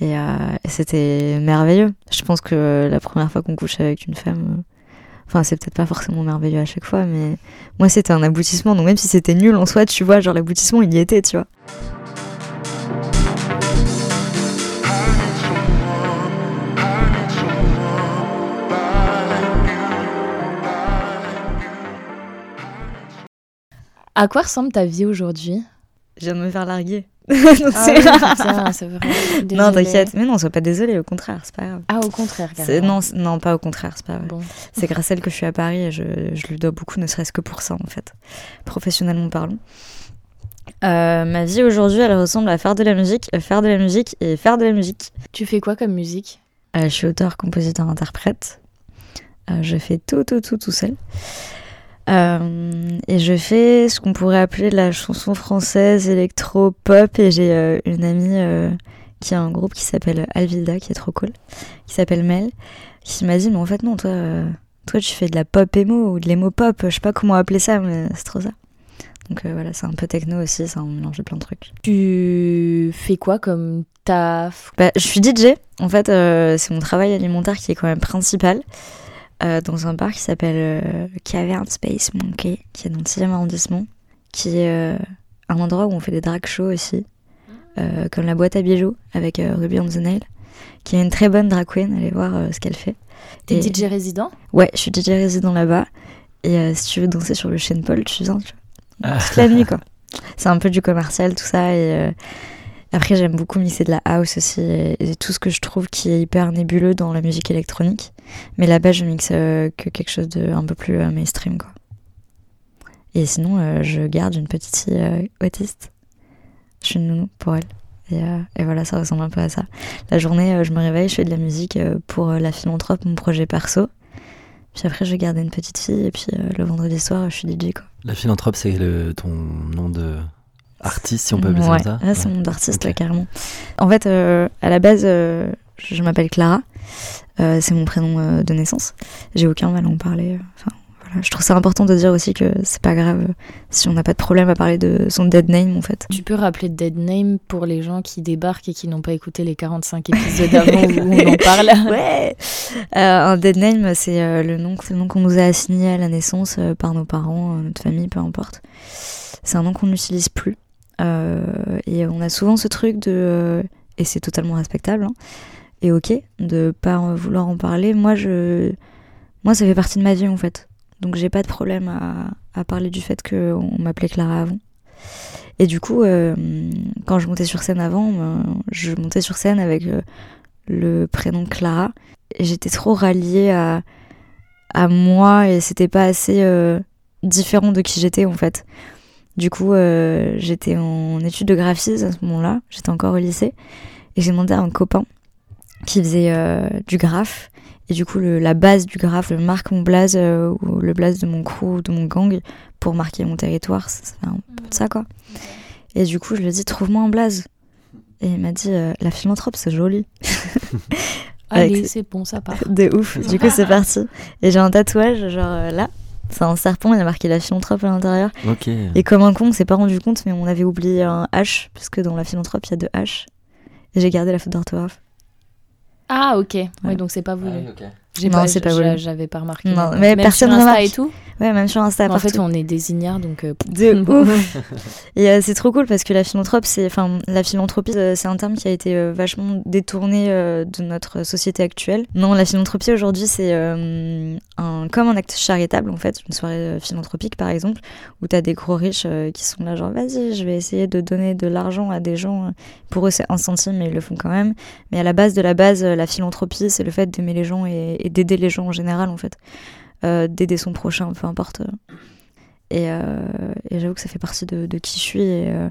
Et, euh, et c'était merveilleux. Je pense que la première fois qu'on couche avec une femme, enfin, c'est peut-être pas forcément merveilleux à chaque fois, mais moi, c'était un aboutissement. Donc, même si c'était nul en soi, tu vois, genre, l'aboutissement, il y était, tu vois. À quoi ressemble ta vie aujourd'hui? Je viens de me faire larguer. Ah oui, non, t'inquiète. Mais non, sois pas désolée, au contraire, c'est pas grave. Ah, au contraire. Non, non, pas au contraire, c'est pas vrai. Bon. C'est grâce à elle que je suis à Paris et je, je lui dois beaucoup, ne serait-ce que pour ça, en fait. Professionnellement parlant. Euh, ma vie aujourd'hui, elle ressemble à faire de la musique, faire de la musique et faire de la musique. Tu fais quoi comme musique? Euh, je suis auteur, compositeur, interprète. Euh, je fais tout, tout, tout, tout seul. Euh, et je fais ce qu'on pourrait appeler la chanson française électro-pop. Et j'ai euh, une amie euh, qui a un groupe qui s'appelle Alvilda, qui est trop cool, qui s'appelle Mel, qui m'a dit Mais en fait, non, toi, toi tu fais de la pop émo ou de l'émo pop. Je sais pas comment appeler ça, mais c'est trop ça. Donc voilà, c'est un peu techno aussi, c'est un mélange de plein de trucs. Tu fais quoi comme taf? Bah, je suis DJ. En fait, c'est mon travail alimentaire qui est quand même principal. Euh, dans un bar qui s'appelle euh, Cavern Space Monkey, qui est dans le 6e arrondissement, qui est euh, un endroit où on fait des drag shows aussi, euh, comme la boîte à bijoux avec euh, Ruby on the Nail, qui est une très bonne drag queen. Allez voir euh, ce qu'elle fait. T'es Et- DJ résident? Ouais, je suis DJ résident là-bas. Et euh, si tu veux danser sur le Shane Paul, tu viens tu Ah. toute la nuit, quoi. C'est un peu du commercial, tout ça. Et euh, après, j'aime beaucoup mixer de la house aussi. Et, tout ce que je trouve qui est hyper nébuleux dans la musique électronique. Mais là-bas, je mixe euh, que quelque chose de un peu plus euh, mainstream, quoi. Et sinon, euh, je garde une petite fille autiste. Je suis nounou pour elle. Et, voilà, ça ressemble un peu à ça. La journée, je me réveille, je fais de la musique pour la philanthrope, mon projet perso. Puis après, je vais garder une petite fille. Et puis le vendredi soir, je suis DJ, quoi. La philanthrope, c'est ton nom de artiste, si on peut appeler ouais. ça ça. Ah, c'est Ouais. mon d'artiste, Ok. ouais, carrément. En fait, euh, à la base, euh, je m'appelle Clara. Euh, c'est mon prénom euh, de naissance. J'ai aucun mal à en parler. Enfin, voilà. Je trouve ça important de dire aussi que c'est pas grave si on n'a pas de problème à parler de son dead name, en fait. Tu peux rappeler Dead Name pour les gens qui débarquent et qui n'ont pas écouté les 45 épisodes d'avant où on en parle ouais Euh, Un dead name, c'est euh, le nom, c'est le nom qu'on nous a assigné à la naissance euh, par nos parents, euh, notre famille, peu importe. C'est un nom qu'on n'utilise plus. Euh, et on a souvent ce truc de... euh, et c'est totalement respectable, hein, et ok, de pas en vouloir en parler. Moi, je, moi, ça fait partie de ma vie, en fait. Donc j'ai pas de problème à, à parler du fait qu'on m'appelait Clara avant. Et du coup, euh, quand je montais sur scène avant, ben, je montais sur scène avec le prénom Clara. Et j'étais trop ralliée à, à moi et c'était pas assez différent de qui j'étais en fait. Du coup, euh, j'étais en études de graphisme à ce moment-là, j'étais encore au lycée, et j'ai demandé à un copain qui faisait euh, du graphe. Et du coup, le- la base du graphe, le marque mon blaze euh, ou le blaze de mon crew, de mon gang, pour marquer mon territoire, fait un peu de ça quoi. Et du coup, je lui ai dit, trouve-moi un blaze. Et il m'a dit, la philanthrope, c'est joli. Allez, c'est bon, ça part. De ouf. Du coup, c'est parti. Et j'ai un tatouage, genre là. C'est un serpent, il y a marqué la philanthrope à l'intérieur. Ok. Et comme un con, on s'est pas rendu compte, mais on avait oublié un H, parce que dans la philanthrope, il y a deux H. Et j'ai gardé la faute d'orthographe. Ah, ok. Ouais. Oui, donc c'est pas voulu. ok. J'ai Non, pas, c'est pas voulu. J'avais pas remarqué. Non, mais Même personne sur Insta remarque. et tout. Ouais, même sur Insta, En fait, on est des ignares, donc. euh, De ouf. Et euh, c'est trop cool parce que la philanthrope, c'est, enfin, la philanthropie, euh, c'est un terme qui a été euh, vachement détourné de notre société actuelle. Non, la philanthropie aujourd'hui, c'est un, comme un acte charitable en fait, une soirée philanthropique par exemple, où t'as des gros riches qui sont là genre vas-y, je vais essayer de donner de l'argent à des gens. Pour eux, c'est un centime, mais ils le font quand même. Mais à la base de la base, la philanthropie, c'est le fait d'aimer les gens et, et d'aider les gens en général en fait, Euh, d'aider son prochain, peu importe. Et, euh, et j'avoue que ça fait partie de, qui je suis. Et, euh,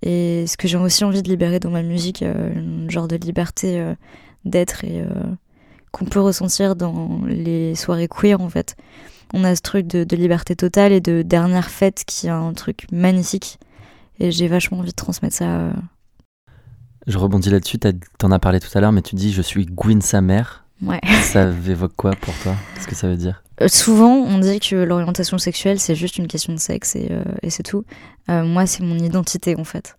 et ce que j'ai aussi envie de libérer dans ma musique, une genre de liberté d'être et qu'on peut ressentir dans les soirées queer en fait. On a ce truc de, liberté totale et de dernière fête qui est un truc magnifique. Et j'ai vachement envie de transmettre ça. Je rebondis là-dessus, t'en as parlé tout à l'heure, mais tu dis je suis Gwyn sa mère. Ouais. Ça évoque quoi pour toi? Qu'est-ce que ça veut dire? Euh, souvent, on dit que l'orientation sexuelle, c'est juste une question de sexe et, euh, et c'est tout. Euh, moi, c'est mon identité, en fait.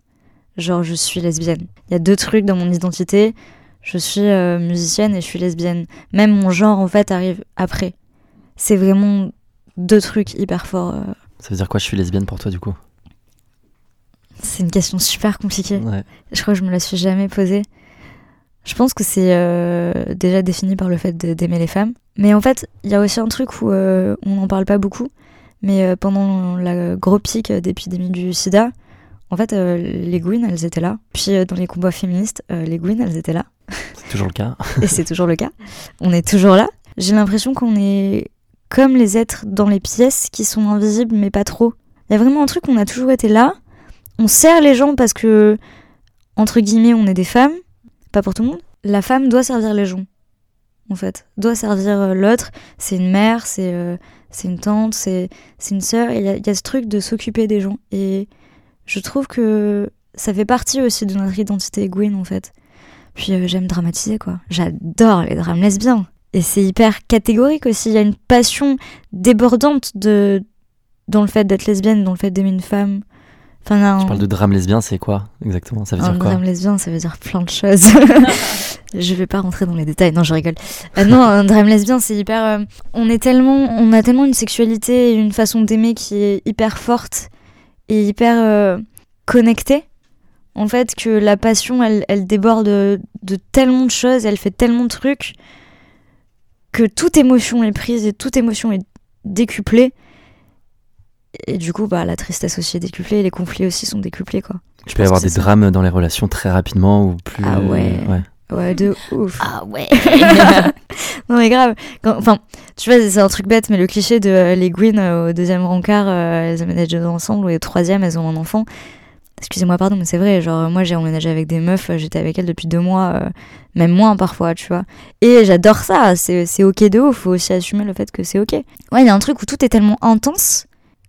Genre, je suis lesbienne. Il y a deux trucs dans mon identité. Je suis musicienne et je suis lesbienne. Même mon genre, en fait, arrive après. C'est vraiment deux trucs hyper forts. Ça veut dire quoi? Je suis lesbienne pour toi du coup? C'est une question super compliquée. Ouais. Je crois que je me la suis jamais posée. Je pense que c'est euh, déjà défini par le fait d'aimer les femmes. Mais en fait, il y a aussi un truc où euh, on n'en parle pas beaucoup. Mais euh, pendant la gros pic d'épidémie du sida, en fait, les Gwyn, elles étaient là. Puis dans les combats féministes, les Gwyn, elles étaient là. C'est toujours le cas. Et c'est toujours le cas. On est toujours là. J'ai l'impression qu'on est comme les êtres dans les pièces qui sont invisibles, mais pas trop. Il y a vraiment un truc, on a toujours été là. On sert les gens parce que, entre guillemets, on est des femmes. Pas pour tout le monde. La femme doit servir les gens, en fait. Doit servir euh, l'autre. C'est une mère, c'est euh, une tante, c'est une sœur. Il y, y a ce truc de s'occuper des gens. Et je trouve que ça fait partie aussi de notre identité Gwyn, en fait. Puis euh, j'aime dramatiser, quoi. J'adore les drames lesbiens. Et c'est hyper catégorique aussi. Il y a une passion débordante de... dans le fait d'être lesbienne, dans le fait d'aimer une femme. Enfin, un... Tu parles de drame lesbien, c'est quoi exactement? Ça veut un dire quoi? drame lesbien, ça veut dire plein de choses. je vais pas rentrer dans les détails. Non, je rigole. Euh, non, un drame lesbien, c'est hyper. euh, on est tellement, on a tellement une sexualité et une façon d'aimer qui est hyper forte et hyper euh, connectée. En fait, que la passion, elle, elle déborde de, de tellement de choses, elle fait tellement de trucs que toute émotion est prise et toute émotion est décuplée. Et du coup, bah, la tristesse aussi est décuplée, et les conflits aussi sont décuplés, quoi. Tu Je peux y avoir des ça. drames dans les relations très rapidement ou plus. Ah ouais. ouais. Ouais, de ouf. Ah ouais. non mais grave. Enfin, tu vois, c'est un truc bête, mais le cliché de euh, les Gwyn euh, au deuxième rencard, euh, elles aménagent deux ensemble, ou au troisième, elles ont un enfant. Excusez-moi, pardon, mais c'est vrai. Genre, moi, j'ai emménagé avec des meufs, euh, j'étais avec elles depuis deux mois, euh, même moins parfois, tu vois. Et j'adore ça. C'est c'est ok de ouf. Faut aussi assumer le fait que c'est ok. Ouais, il y a un truc où tout est tellement intense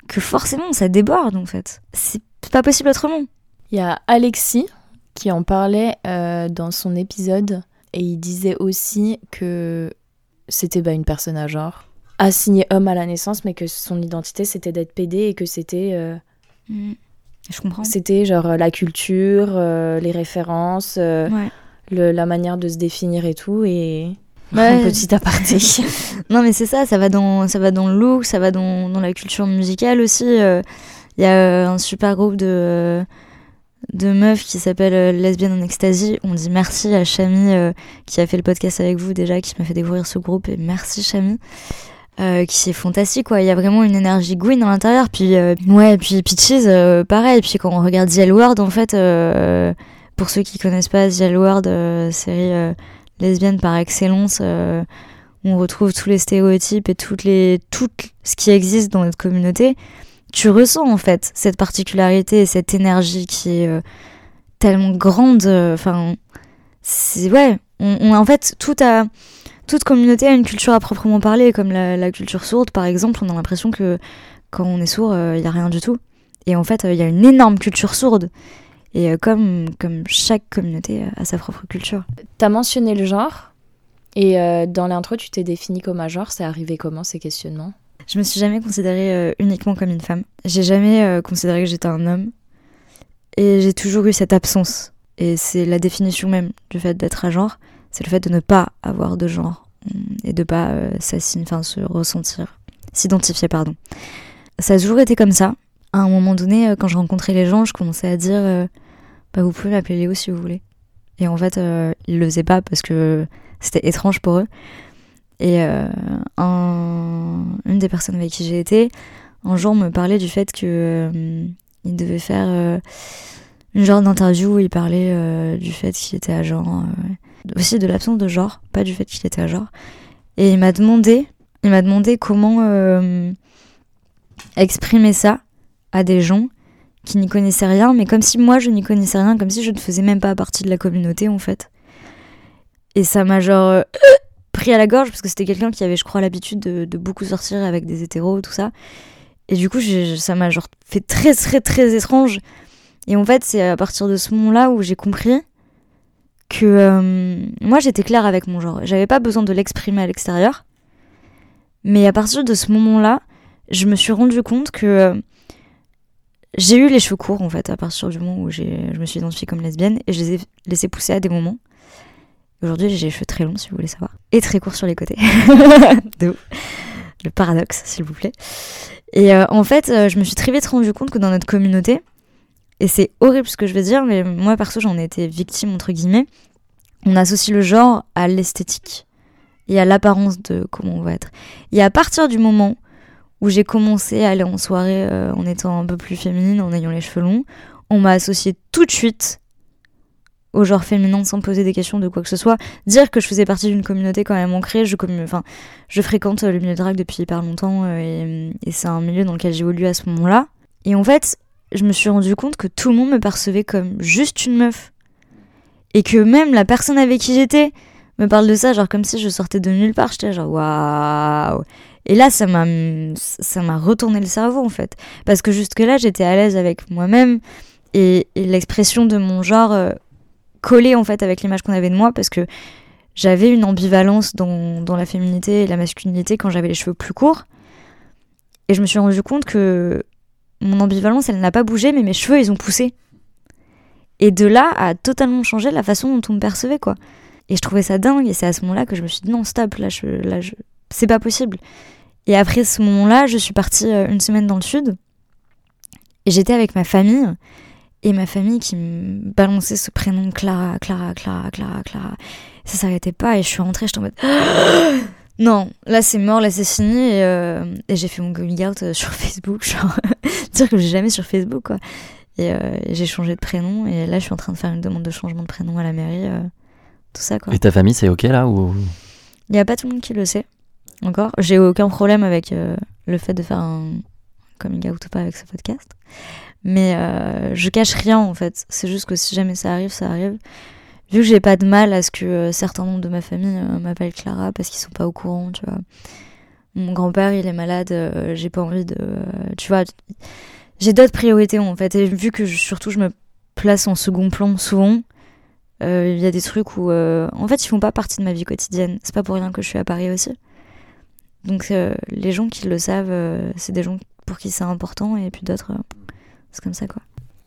que forcément, ça déborde en fait. C'est pas possible autrement. Il y a Alexis qui en parlait euh, dans son épisode et il disait aussi que c'était bah, une personne à genre assignée homme à la naissance mais que son identité c'était d'être PD et que c'était euh, Je comprends. c'était genre la culture, euh, les références, Ouais. le- la manière de se définir et tout et Ouais. un petit aparté. Non, mais c'est ça, ça va dans, ça va dans le look, ça va dans, dans la culture musicale aussi. euh. Il y a euh, un super groupe de, de meufs qui s'appelle euh, Lesbienne en Ecstasy. On dit merci à Chami euh, qui a fait le podcast avec vous déjà, qui m'a fait découvrir ce groupe. Et merci Chami. Qui est fantastique quoi il y a vraiment une énergie Gwyn à l'intérieur puis ouais puis Peaches pareil puis quand on regarde The L Word en fait pour ceux qui connaissent pas The L Word série lesbienne par excellence euh, on retrouve tous les stéréotypes et toutes les tout ce qui existe dans notre communauté. Tu ressens en fait cette particularité et cette énergie qui est euh, tellement grande euh, enfin c'est ouais on, en fait tout toute communauté a une culture à proprement parler comme la, culture sourde par exemple. On a l'impression que quand on est sourd il y a rien du tout. Et en fait il y a une énorme culture sourde et euh, comme comme chaque communauté a sa propre culture T'as mentionné le genre et euh, dans l'intro tu t'es défini comme un genre. C'est arrivé comment ces questionnements? Je me suis jamais considérée euh, uniquement comme une femme. J'ai jamais considéré que j'étais un homme. Et j'ai toujours eu cette absence. Et c'est la définition même du fait d'être à genre. C'est le fait de ne pas avoir de genre. hum, Et de pas euh, enfin se ressentir, s'identifier, pardon. Ça a toujours été comme ça. À un moment donné, quand je rencontrais les gens, je commençais à dire euh, Vous pouvez m'appeler Léo si vous voulez. Et en fait, euh, ils le faisaient pas parce que c'était étrange pour eux. Et euh, un- une des personnes avec qui j'ai été, un jour me parlait du fait que euh, il devait faire euh, une genre d'interview où il parlait euh, du fait qu'il était agent, euh, aussi de l'absence de genre, pas du fait qu'il était agent. Et il m'a demandé, il m'a demandé comment exprimer ça à des gens qui n'y connaissaient rien, mais comme si moi je n'y connaissais rien, comme si je ne faisais même pas partie de la communauté en fait. Et ça m'a genre euh, pris à la gorge parce que c'était quelqu'un qui avait, je crois, l'habitude de, beaucoup sortir avec des hétéros, tout ça. Et du coup, ça m'a genre fait très, très, très étrange. Et en fait, c'est à partir de ce moment-là où j'ai compris que euh, moi j'étais claire avec mon genre. J'avais pas besoin de l'exprimer à l'extérieur. Mais à partir de ce moment-là, je me suis rendu compte que euh, j'ai eu les cheveux courts en fait à partir du moment où je me suis identifiée comme lesbienne et je les ai laissés pousser à des moments. Aujourd'hui, j'ai les cheveux très longs si vous voulez savoir et très courts sur les côtés. de. Le paradoxe, s'il vous plaît. Et euh, en fait, euh, je me suis très vite rendu compte que dans notre communauté, et c'est horrible ce que je vais dire, mais moi perso j'en ai été victime entre guillemets, on associe le genre à l'esthétique et à l'apparence de comment on va être. Et à partir du moment où j'ai commencé à aller en soirée euh, en étant un peu plus féminine, en ayant les cheveux longs, on m'a associé tout de suite au genre féminin sans poser des questions de quoi que ce soit. Dire que je faisais partie d'une communauté quand même ancrée, je, enfin, je fréquente euh, le milieu de drague depuis hyper longtemps euh, et, et c'est un milieu dans lequel j'évolue à ce moment-là. Et en fait, je me suis rendu compte que tout le monde me percevait comme juste une meuf. Et que même la personne avec qui j'étais me parle de ça, genre comme si je sortais de nulle part. J'étais genre waouh. Et là, ça m'a, ça m'a retourné le cerveau en fait. Parce que jusque-là, j'étais à l'aise avec moi-même et, l'expression de mon genre euh, collait en fait avec l'image qu'on avait de moi parce que j'avais une ambivalence dans, dans la féminité et la masculinité quand j'avais les cheveux plus courts. Et je me suis rendu compte que mon ambivalence, elle n'a pas bougé, mais mes cheveux, ils ont poussé. Et de là a totalement changé la façon dont on me percevait, quoi. Et je trouvais ça dingue, et c'est à ce moment-là que je me suis dit non, stop, là, là c'est pas possible. Et après ce moment-là, je suis partie euh, une semaine dans le sud, et j'étais avec ma famille, et ma famille qui me balançait ce prénom Clara, Clara, Clara, Clara, Clara. Ça s'arrêtait pas, et je suis rentrée, j'étais en mode non, là c'est mort, là c'est fini, et, euh, et j'ai fait mon coming out euh, sur Facebook, genre dire que j'ai jamais sur Facebook, quoi. Et, euh, et j'ai changé de prénom, et là je suis en train de faire une demande de changement de prénom à la mairie, euh, tout ça, quoi. Et ta famille, c'est ok là ou... Il n'y a pas tout le monde qui le sait, encore. J'ai aucun problème avec euh, le fait de faire un coming out ou pas avec ce podcast. Mais euh, je cache rien, en fait. C'est juste que si jamais ça arrive, ça arrive. Vu que j'ai pas de mal à ce que euh, certains membres de ma famille m'appellent Clara parce qu'ils sont pas au courant, tu vois. Mon grand-père, il est malade, j'ai pas envie de. tu vois, j'ai d'autres priorités en fait. Et vu que surtout je me place en second plan souvent, il y a des trucs où. en fait, ils font pas partie de ma vie quotidienne. C'est pas pour rien que je suis à Paris aussi. Donc, euh, les gens qui le savent, euh, c'est des gens pour qui c'est important, et puis d'autres, euh, c'est comme ça quoi.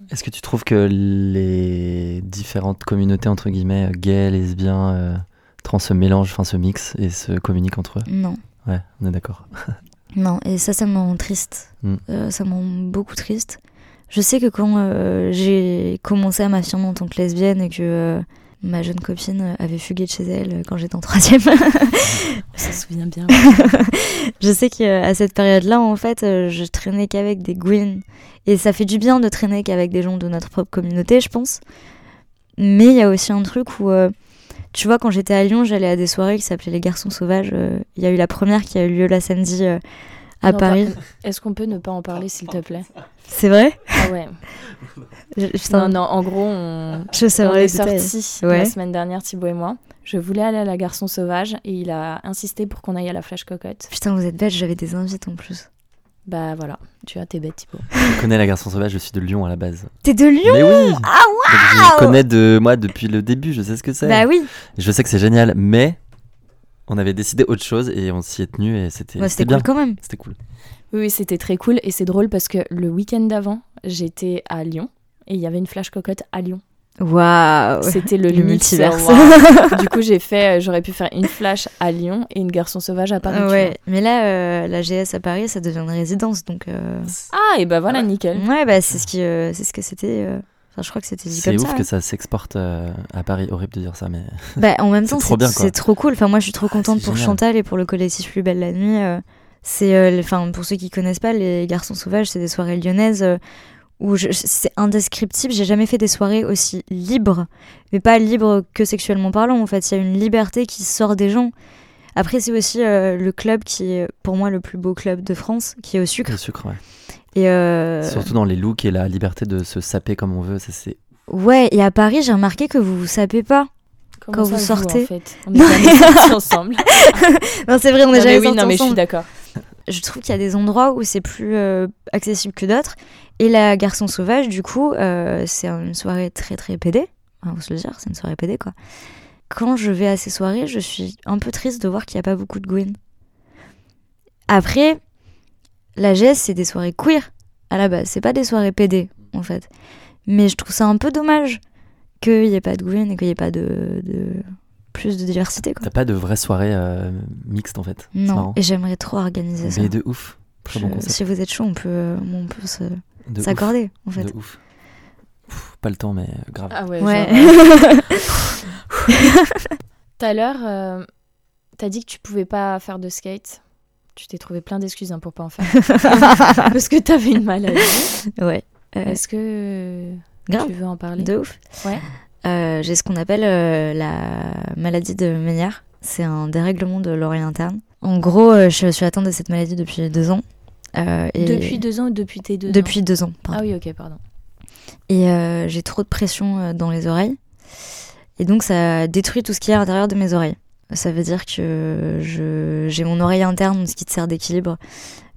Est-ce que tu trouves que les différentes communautés, entre guillemets, gays, lesbiens, trans se mélangent, enfin se mixent et se communiquent entre eux? Non. Ouais, on est d'accord. Non, et ça, ça me rend triste. Mm. Euh, ça me rend beaucoup triste. Je sais que quand euh, j'ai commencé à m'affirmer en tant que lesbienne et que euh, ma jeune copine avait fugué de chez elle euh, quand j'étais en troisième, On s'en souvient bien. je sais qu'à cette période-là, en fait, euh, je traînais qu'avec des Gwyn. Et ça fait du bien de traîner qu'avec des gens de notre propre communauté, je pense. Mais il y a aussi un truc où, euh, tu vois, quand j'étais à Lyon, j'allais à des soirées qui s'appelaient Les Garçons Sauvages. Euh, Il y a eu la première qui a eu lieu la samedi euh, à Non, Paris. par- Est-ce qu'on peut ne pas en parler, s'il te plaît? C'est vrai? Ah ouais. Je- putain, Non, non, en gros, on, Je sais on vrai, est sortis Ouais. la semaine dernière, Thibaut et moi. Je voulais aller à la Garçon Sauvage et il a insisté pour qu'on aille à la Flash Cocotte. Putain, vous êtes bête, j'avais des invites en plus. Bah voilà, tu as tes bêtes, Thibaut. Je connais la garçon sauvage, je suis de Lyon à la base. T'es de Lyon Mais oui Ah Donc, Je connais de moi depuis le début, je sais ce que c'est. Bah oui Je sais que c'est génial, mais on avait décidé autre chose et on s'y est tenu et c'était Ouais, c'était cool quand même. C'était cool. Oui, oui, c'était très cool et c'est drôle parce que le week-end d'avant, j'étais à Lyon et il y avait une Flash Cocotte à Lyon. Waouh C'était le, Le mix, multiverse. waouh. du coup, j'ai fait, euh, j'aurais pu faire une Flash à Lyon et une Garçon Sauvage à Paris. Ouais, mais là, euh, la GS à Paris, ça devient une résidence, donc... euh. Ah, et bah voilà, nickel. Ouais, bah c'est ce, qui, euh, c'est ce que c'était... Enfin, je crois que c'était dit C'est comme ouf ça. que hein. ça s'exporte euh, à Paris. Horrible de dire ça, mais Bah, en même C'est temps, c'est c'est trop cool. Enfin, moi, je suis trop contente c'est pour génial. Chantal et pour le collectif Plus Belle la Nuit. euh, c'est, euh, enfin, pour ceux qui connaissent pas, les Garçons Sauvages, c'est des soirées lyonnaises où c'est indescriptible. J'ai jamais fait des soirées aussi libres, mais pas libres que sexuellement parlant. En fait, il y a une liberté qui sort des gens. Après, c'est aussi le club qui est, pour moi, le plus beau club de France, qui est au sucre. le sucre, ouais. Et euh, Surtout dans les looks et la liberté de se saper comme on veut, ça c'est ouais, et à Paris, j'ai remarqué que vous vous sapez pas. Comment Quand ça, vous sortez en fait? On est ensemble. Non, c'est vrai, on Non, est mais jamais oui, sortis non, mais je suis ensemble. d'accord. je trouve qu'il y a des endroits où c'est plus euh, accessible que d'autres. Et la Garçon Sauvage, du coup, euh, c'est une soirée très très pédée. Enfin, faut se le dire, c'est une soirée PD, quoi. Quand je vais à ces soirées, je suis un peu triste de voir qu'il n'y a pas beaucoup de Gwyn. Après, la GS, c'est des soirées queer à la base. C'est pas des soirées PD, en fait. Mais je trouve ça un peu dommage qu'il n'y ait pas de Gwyn et qu'il n'y ait pas de, de- plus de diversité. T'as pas de vraie soirée euh, mixte en fait. Non, et j'aimerais trop organiser ça. Mais de ouf. Très bon Je- concept. si vous êtes chaud, on peut, euh, on peut se- De ouf. s'accorder, en fait. De ouf. Pff, pas le temps, mais grave. Ah ouais. Ouais. genre, euh, Tout à l'heure, euh, t'as dit que tu pouvais pas faire de skate. Tu t'es trouvé plein d'excuses hein, pour pas en faire. Parce que t'avais une maladie. ouais. Euh, Est-ce que grave. tu veux en parler De ouf. Ouais. Euh, J'ai ce qu'on appelle euh, la maladie de Ménière. C'est un dérèglement de l'oreille interne. En gros, je suis atteinte de cette maladie depuis deux ans. Et- Depuis deux ans ou depuis tes deux ans Depuis deux ans, pardon. Ah oui, ok, pardon. Et j'ai trop de pression dans les oreilles. Et donc, ça détruit tout ce qui est à l'intérieur de mes oreilles. Ça veut dire que j'ai mon oreille interne, ce qui te sert d'équilibre,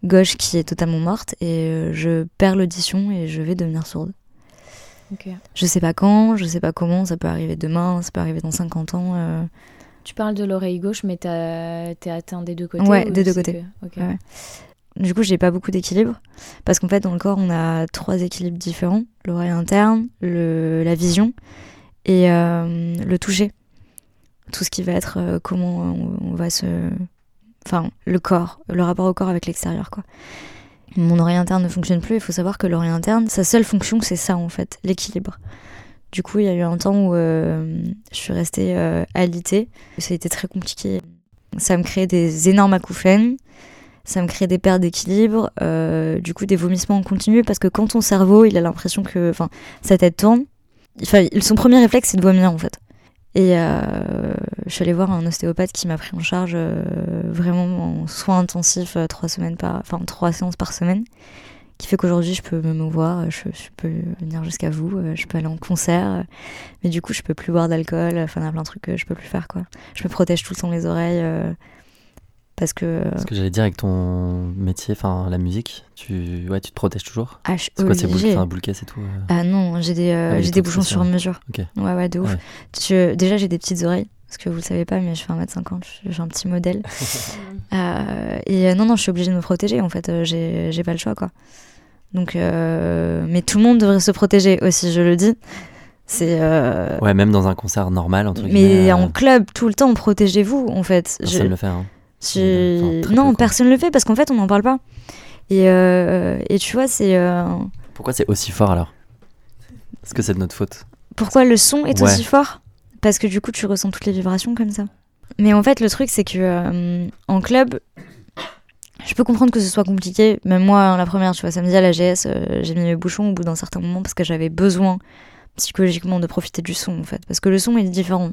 gauche qui est totalement morte. Et euh, je perds l'audition et je vais devenir sourde. Ok. Je sais pas quand, je sais pas comment, ça peut arriver demain, ça peut arriver dans 50 ans. euh. Tu parles de l'oreille gauche, mais t'es atteint des deux côtés Ouais, ou des deux côtés. que-. Ouais. Du coup, j'ai pas beaucoup d'équilibre. Parce qu'en fait, dans le corps, on a trois équilibres différents l'oreille interne, le, la vision et euh, le toucher. Tout ce qui va être euh, comment on, va se. Enfin, le corps, le rapport au corps avec l'extérieur, quoi. Mon oreille interne ne fonctionne plus. Il faut savoir que l'oreille interne, sa seule fonction, c'est ça, en fait, l'équilibre. Du coup, il y a eu un temps où euh, je suis restée euh, alitée. Ça a été très compliqué. Ça me crée des énormes acouphènes ça me crée des pertes d'équilibre, euh, du coup des vomissements en continu, parce que quand ton cerveau, il a l'impression que, enfin, sa tête tourne, enfin, son premier réflexe, c'est de vomir, en fait. Et euh, je suis allée voir un ostéopathe qui m'a pris en charge euh, vraiment en soins intensifs, euh, trois semaines par, enfin, trois séances par semaine, qui fait qu'aujourd'hui, je peux me mouvoir, je, je peux venir jusqu'à vous, euh, je peux aller en concert, euh, mais du coup, je peux plus boire d'alcool, enfin, il y a plein de trucs que je peux plus faire, quoi. Je me protège tout le temps les oreilles, euh, parce que... Ce que j'allais dire avec ton métier, enfin la musique, tu, ouais, tu te protèges toujours? Ah, je suis C'est quoi ces boules, obligée. enfin, boule caisse et tout euh? Ah non, j'ai des, euh, Ah, j'ai des bouchons sur mesure. Ok. Ouais, ouais, de ouf. Ouais. Je- déjà, j'ai des petites oreilles, parce que vous le savez pas, mais je fais 1m50, je- j'ai un petit modèle. Euh, et non, non, je suis obligée de me protéger, en fait, j'ai j'ai pas le choix, quoi. Donc, mais tout le monde devrait se protéger aussi, je le dis. C'est. euh, Ouais, même dans un concert normal, entre mais guillemets. euh, en club, tout le temps, protégez-vous, en fait. Personne Je- le fait. Hein. Enfin, très non, personne le fait, parce qu'en fait, on n'en parle pas. Et, euh, et tu vois, c'est. euh, Pourquoi c'est aussi fort alors? Est-ce que c'est de notre faute? Pourquoi le son est Ouais. aussi fort? Parce que du coup, tu ressens toutes les vibrations comme ça. Mais en fait, le truc, c'est que euh, en club, je peux comprendre que ce soit compliqué. Même moi, hein, la première, tu vois, samedi à la GS, j'ai mis mes bouchons au bout d'un certain moment parce que j'avais besoin psychologiquement de profiter du son, en fait. Parce que le son est différent.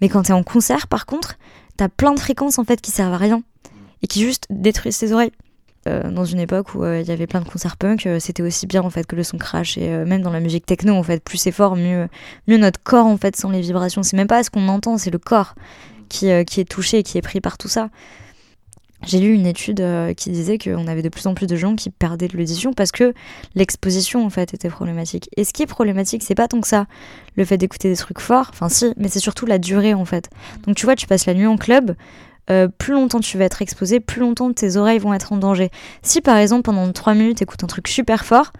Mais quand t'es en concert, par contre, t'as plein de fréquences, en fait, qui servent à rien et qui juste détruisent tes oreilles. Euh, dans une époque où euh, il y avait plein de concerts punk, euh, c'était aussi bien en fait que le son crash et même dans la musique techno en fait, plus c'est fort, mieux mieux notre corps en fait sans les vibrations. C'est même pas ce qu'on entend, c'est le corps qui, qui est touché qui est pris par tout ça. J'ai lu une étude euh, qui disait qu'on avait de plus en plus de gens qui perdaient de l'audition parce que l'exposition en fait était problématique. Et ce qui est problématique, c'est pas tant que ça le fait d'écouter des trucs forts, enfin si, mais c'est surtout la durée en fait. Donc tu vois, tu passes la nuit en club, euh, plus longtemps tu vas être exposé, plus longtemps tes oreilles vont être en danger. Si par exemple pendant 3 minutes écoutes un truc super fort,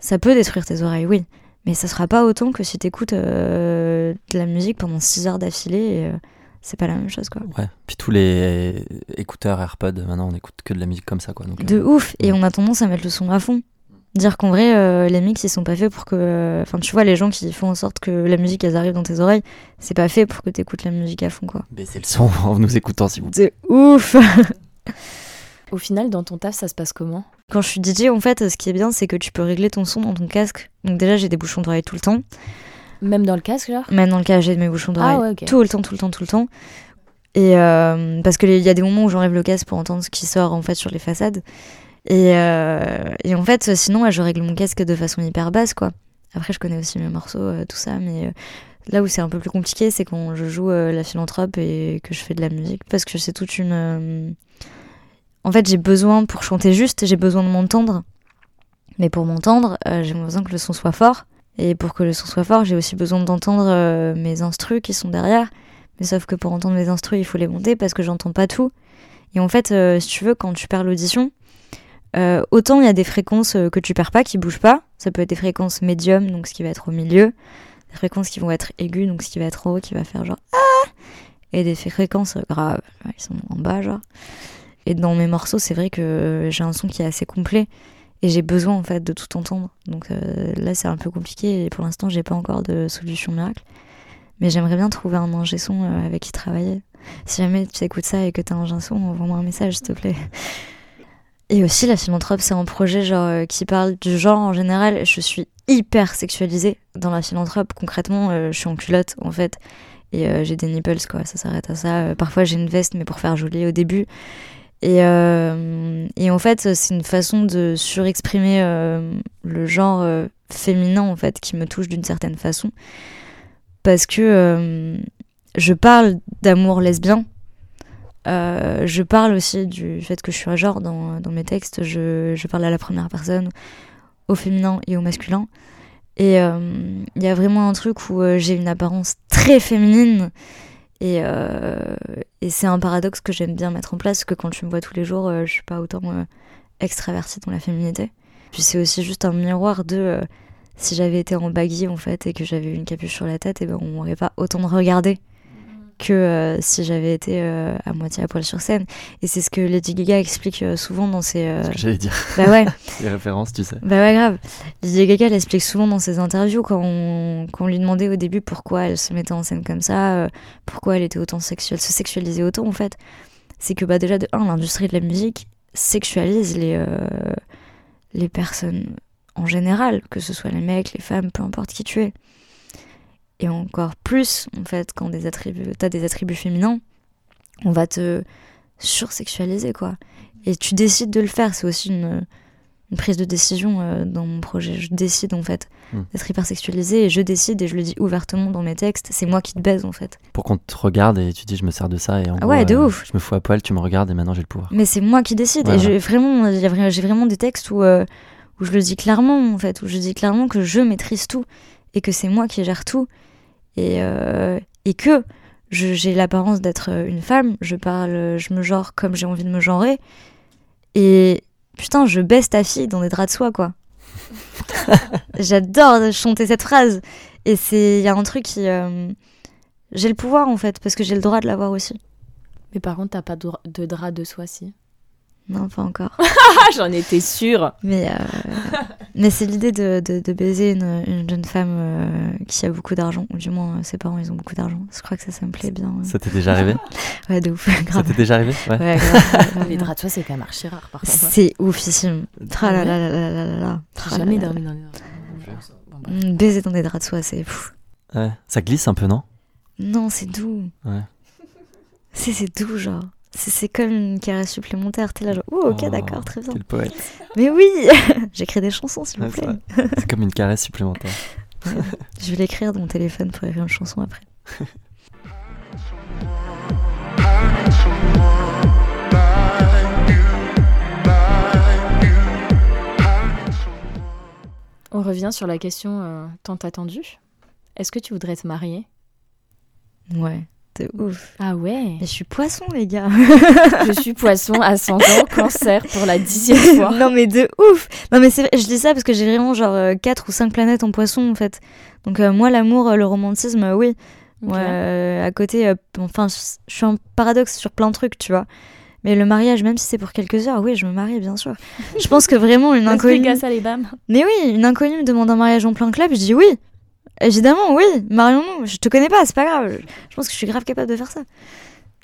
ça peut détruire tes oreilles, oui. Mais ça sera pas autant que si t'écoutes euh, de la musique pendant 6 heures d'affilée. euh, c'est pas la même chose quoi. Ouais. Puis tous les écouteurs AirPods, maintenant on écoute que de la musique comme ça quoi. Donc, De euh, ouf. Et on a tendance à mettre le son à fond. Dire qu'en vrai, euh, les mix ils sont pas faits pour que. Enfin, tu vois, les gens qui font en sorte que la musique elle arrive dans tes oreilles, c'est pas fait pour que t'écoutes la musique à fond quoi. Baissez le son en nous écoutant si vous De ouf Au final, dans ton taf, ça se passe comment? Quand je suis DJ, en fait, ce qui est bien, c'est que tu peux régler ton son dans ton casque. Donc déjà, j'ai des bouchons d'oreille tout le temps. Même dans le casque, genre Même dans le cas, j'ai mes bouchons d'oreille Ah ouais, ok. tout le temps, tout le temps, tout le temps. Et euh, parce qu'il y a des moments où j'enlève le casque pour entendre ce qui sort en fait sur les façades. Et, euh, et en fait, sinon, ouais, je règle mon casque de façon hyper basse, quoi. Après, je connais aussi mes morceaux, euh, tout ça, mais euh, là où c'est un peu plus compliqué, c'est quand je joue la philanthrope et que je fais de la musique, parce que c'est toute une. En fait, j'ai besoin pour chanter juste, j'ai besoin de m'entendre. Mais pour m'entendre, j'ai besoin que le son soit fort. Et pour que le son soit fort, j'ai aussi besoin d'entendre euh, mes instrus qui sont derrière. Mais sauf que pour entendre mes instrus, il faut les monter parce que j'entends pas tout. Et en fait, euh, si tu veux, quand tu perds l'audition, euh, autant il y a des fréquences que tu perds pas, qui bougent pas. Ça peut être des fréquences médium, donc ce qui va être au milieu. Des fréquences qui vont être aiguës, donc ce qui va être haut, qui va faire genre ah Et des fréquences graves, qui sont en bas, genre. Et dans mes morceaux, c'est vrai que j'ai un son qui est assez complet. Et j'ai besoin en fait de tout entendre. Donc euh, là, c'est un peu compliqué. Et pour l'instant, j'ai pas encore de solution miracle. Mais j'aimerais bien trouver un ingé son euh, avec qui travailler. Si jamais tu écoutes ça et que t'as un ingé son, envoie-moi un message, s'il te plaît. Et aussi, la philanthrope, c'est un projet genre euh, qui parle du genre en général. Je suis hyper sexualisée dans la philanthrope. Concrètement, je suis en culotte en fait. Et j'ai des nipples, quoi. Ça s'arrête à ça. Parfois, j'ai une veste, mais pour faire joli au début. Et, euh, et en fait, c'est une façon de surexprimer euh, le genre euh, féminin, en fait, qui me touche d'une certaine façon. Parce que je parle d'amour lesbien. Je parle aussi du fait que je suis un genre dans, mes textes. Je, parle à la première personne, au féminin et au masculin. Et il y a vraiment un truc où j'ai une apparence très féminine. Et, euh, et c'est un paradoxe que j'aime bien mettre en place, que quand tu me vois tous les jours, euh, je suis pas autant euh, extravertie dans la féminité. Puis c'est aussi juste un miroir de si j'avais été en baggy en fait et que j'avais une capuche sur la tête, et ben on m'aurait pas autant regardé que euh, si j'avais été euh, à moitié à poil sur scène. Et c'est ce que Lady Gaga explique euh, souvent dans ses. Ce que j'allais dire. Bah ouais. Les références, tu sais. Bah ouais, grave. Lady Gaga, elle explique souvent dans ses interviews quand on, quand on lui demandait au début pourquoi elle se mettait en scène comme ça, pourquoi elle était autant sexuelle, se sexualisait autant en fait. C'est que bah déjà de un, l'industrie de la musique sexualise les, les personnes en général, que ce soit les mecs, les femmes, peu importe qui tu es. Et encore plus, en fait, quand des attributs, t'as des attributs féminins, on va te sursexualiser, quoi. Et tu décides de le faire, c'est aussi une, une prise de décision euh, dans mon projet. Je décide, en fait, Hmm. d'être hypersexualisée, et je décide, et je le dis ouvertement dans mes textes, c'est moi qui te baise, en fait. Pour qu'on te regarde et tu dis je me sers de ça et en Ah gros, ouais, de euh, ouf. Je me fous à poil, tu me regardes et maintenant j'ai le pouvoir. Mais c'est moi qui décide. Et je, vraiment, j'ai vraiment des textes où, euh, où je le dis clairement, en fait, où je dis clairement que je maîtrise tout et que c'est moi qui gère tout et, euh, et que je- j'ai l'apparence d'être une femme. Je parle, je me genre comme j'ai envie de me genrer. Et putain, je baisse ta fille dans des draps de soie, quoi. J'adore chanter cette phrase. Et c'est, il y a un truc qui, euh, j'ai le pouvoir en fait parce que j'ai le droit de l'avoir aussi. Mais par contre, t'as pas de, de drap de soie, si. Non, pas encore. Ah, j'en étais sûre Mais, euh, mais c'est l'idée de, de, de baiser une, une jeune femme euh, qui a beaucoup d'argent, ou du moins euh, ses parents ils ont beaucoup d'argent. Je crois que ça, ça me plaît bien. ouais. Ça t'est déjà arrivé? Ouais, de ouf, Ça grave. t'est déjà arrivé? Ouais. Grave, Les draps de soie, c'est quand même archi rare, par contre. C'est oufissime. Tra la la la la la la la. J'ai Tra la jamais dormi dans les draps. Mm, Baiser dans des draps de soie, c'est. Ouais. Ça glisse un peu, non? Non, c'est doux. Ouais. C'est c'est doux, genre. C'est comme une caresse supplémentaire. T'es là, genre, oh, ok, Oh, d'accord, très bien. Quel poète. Mais oui J'écris des chansons, s'il vous plaît. C'est comme une caresse supplémentaire. Je vais l'écrire dans mon téléphone pour écrire une chanson après. On revient sur la question euh, tant attendue. Est-ce que tu voudrais te marier? Ouais, de ouf. Ah ouais Mais je suis poisson, les gars. Je suis poisson, ascendant, cancer pour la dixième fois. non, mais de ouf. Non, mais je dis ça parce que j'ai vraiment genre 4 ou 5 planètes en poisson, en fait. Donc, euh, moi, l'amour, euh, le romantisme, euh, oui. Ouais, euh, à côté, euh, enfin, je suis un paradoxe sur plein de trucs, tu vois. Mais le mariage, même si c'est pour quelques heures, oui, je me marie, bien sûr. Je pense que vraiment, une inconnue. Mais oui, une inconnue me demande un mariage en plein club, je dis oui. Évidemment, oui, marions-nous. Je te connais pas, c'est pas grave. Je pense que je suis grave capable de faire ça.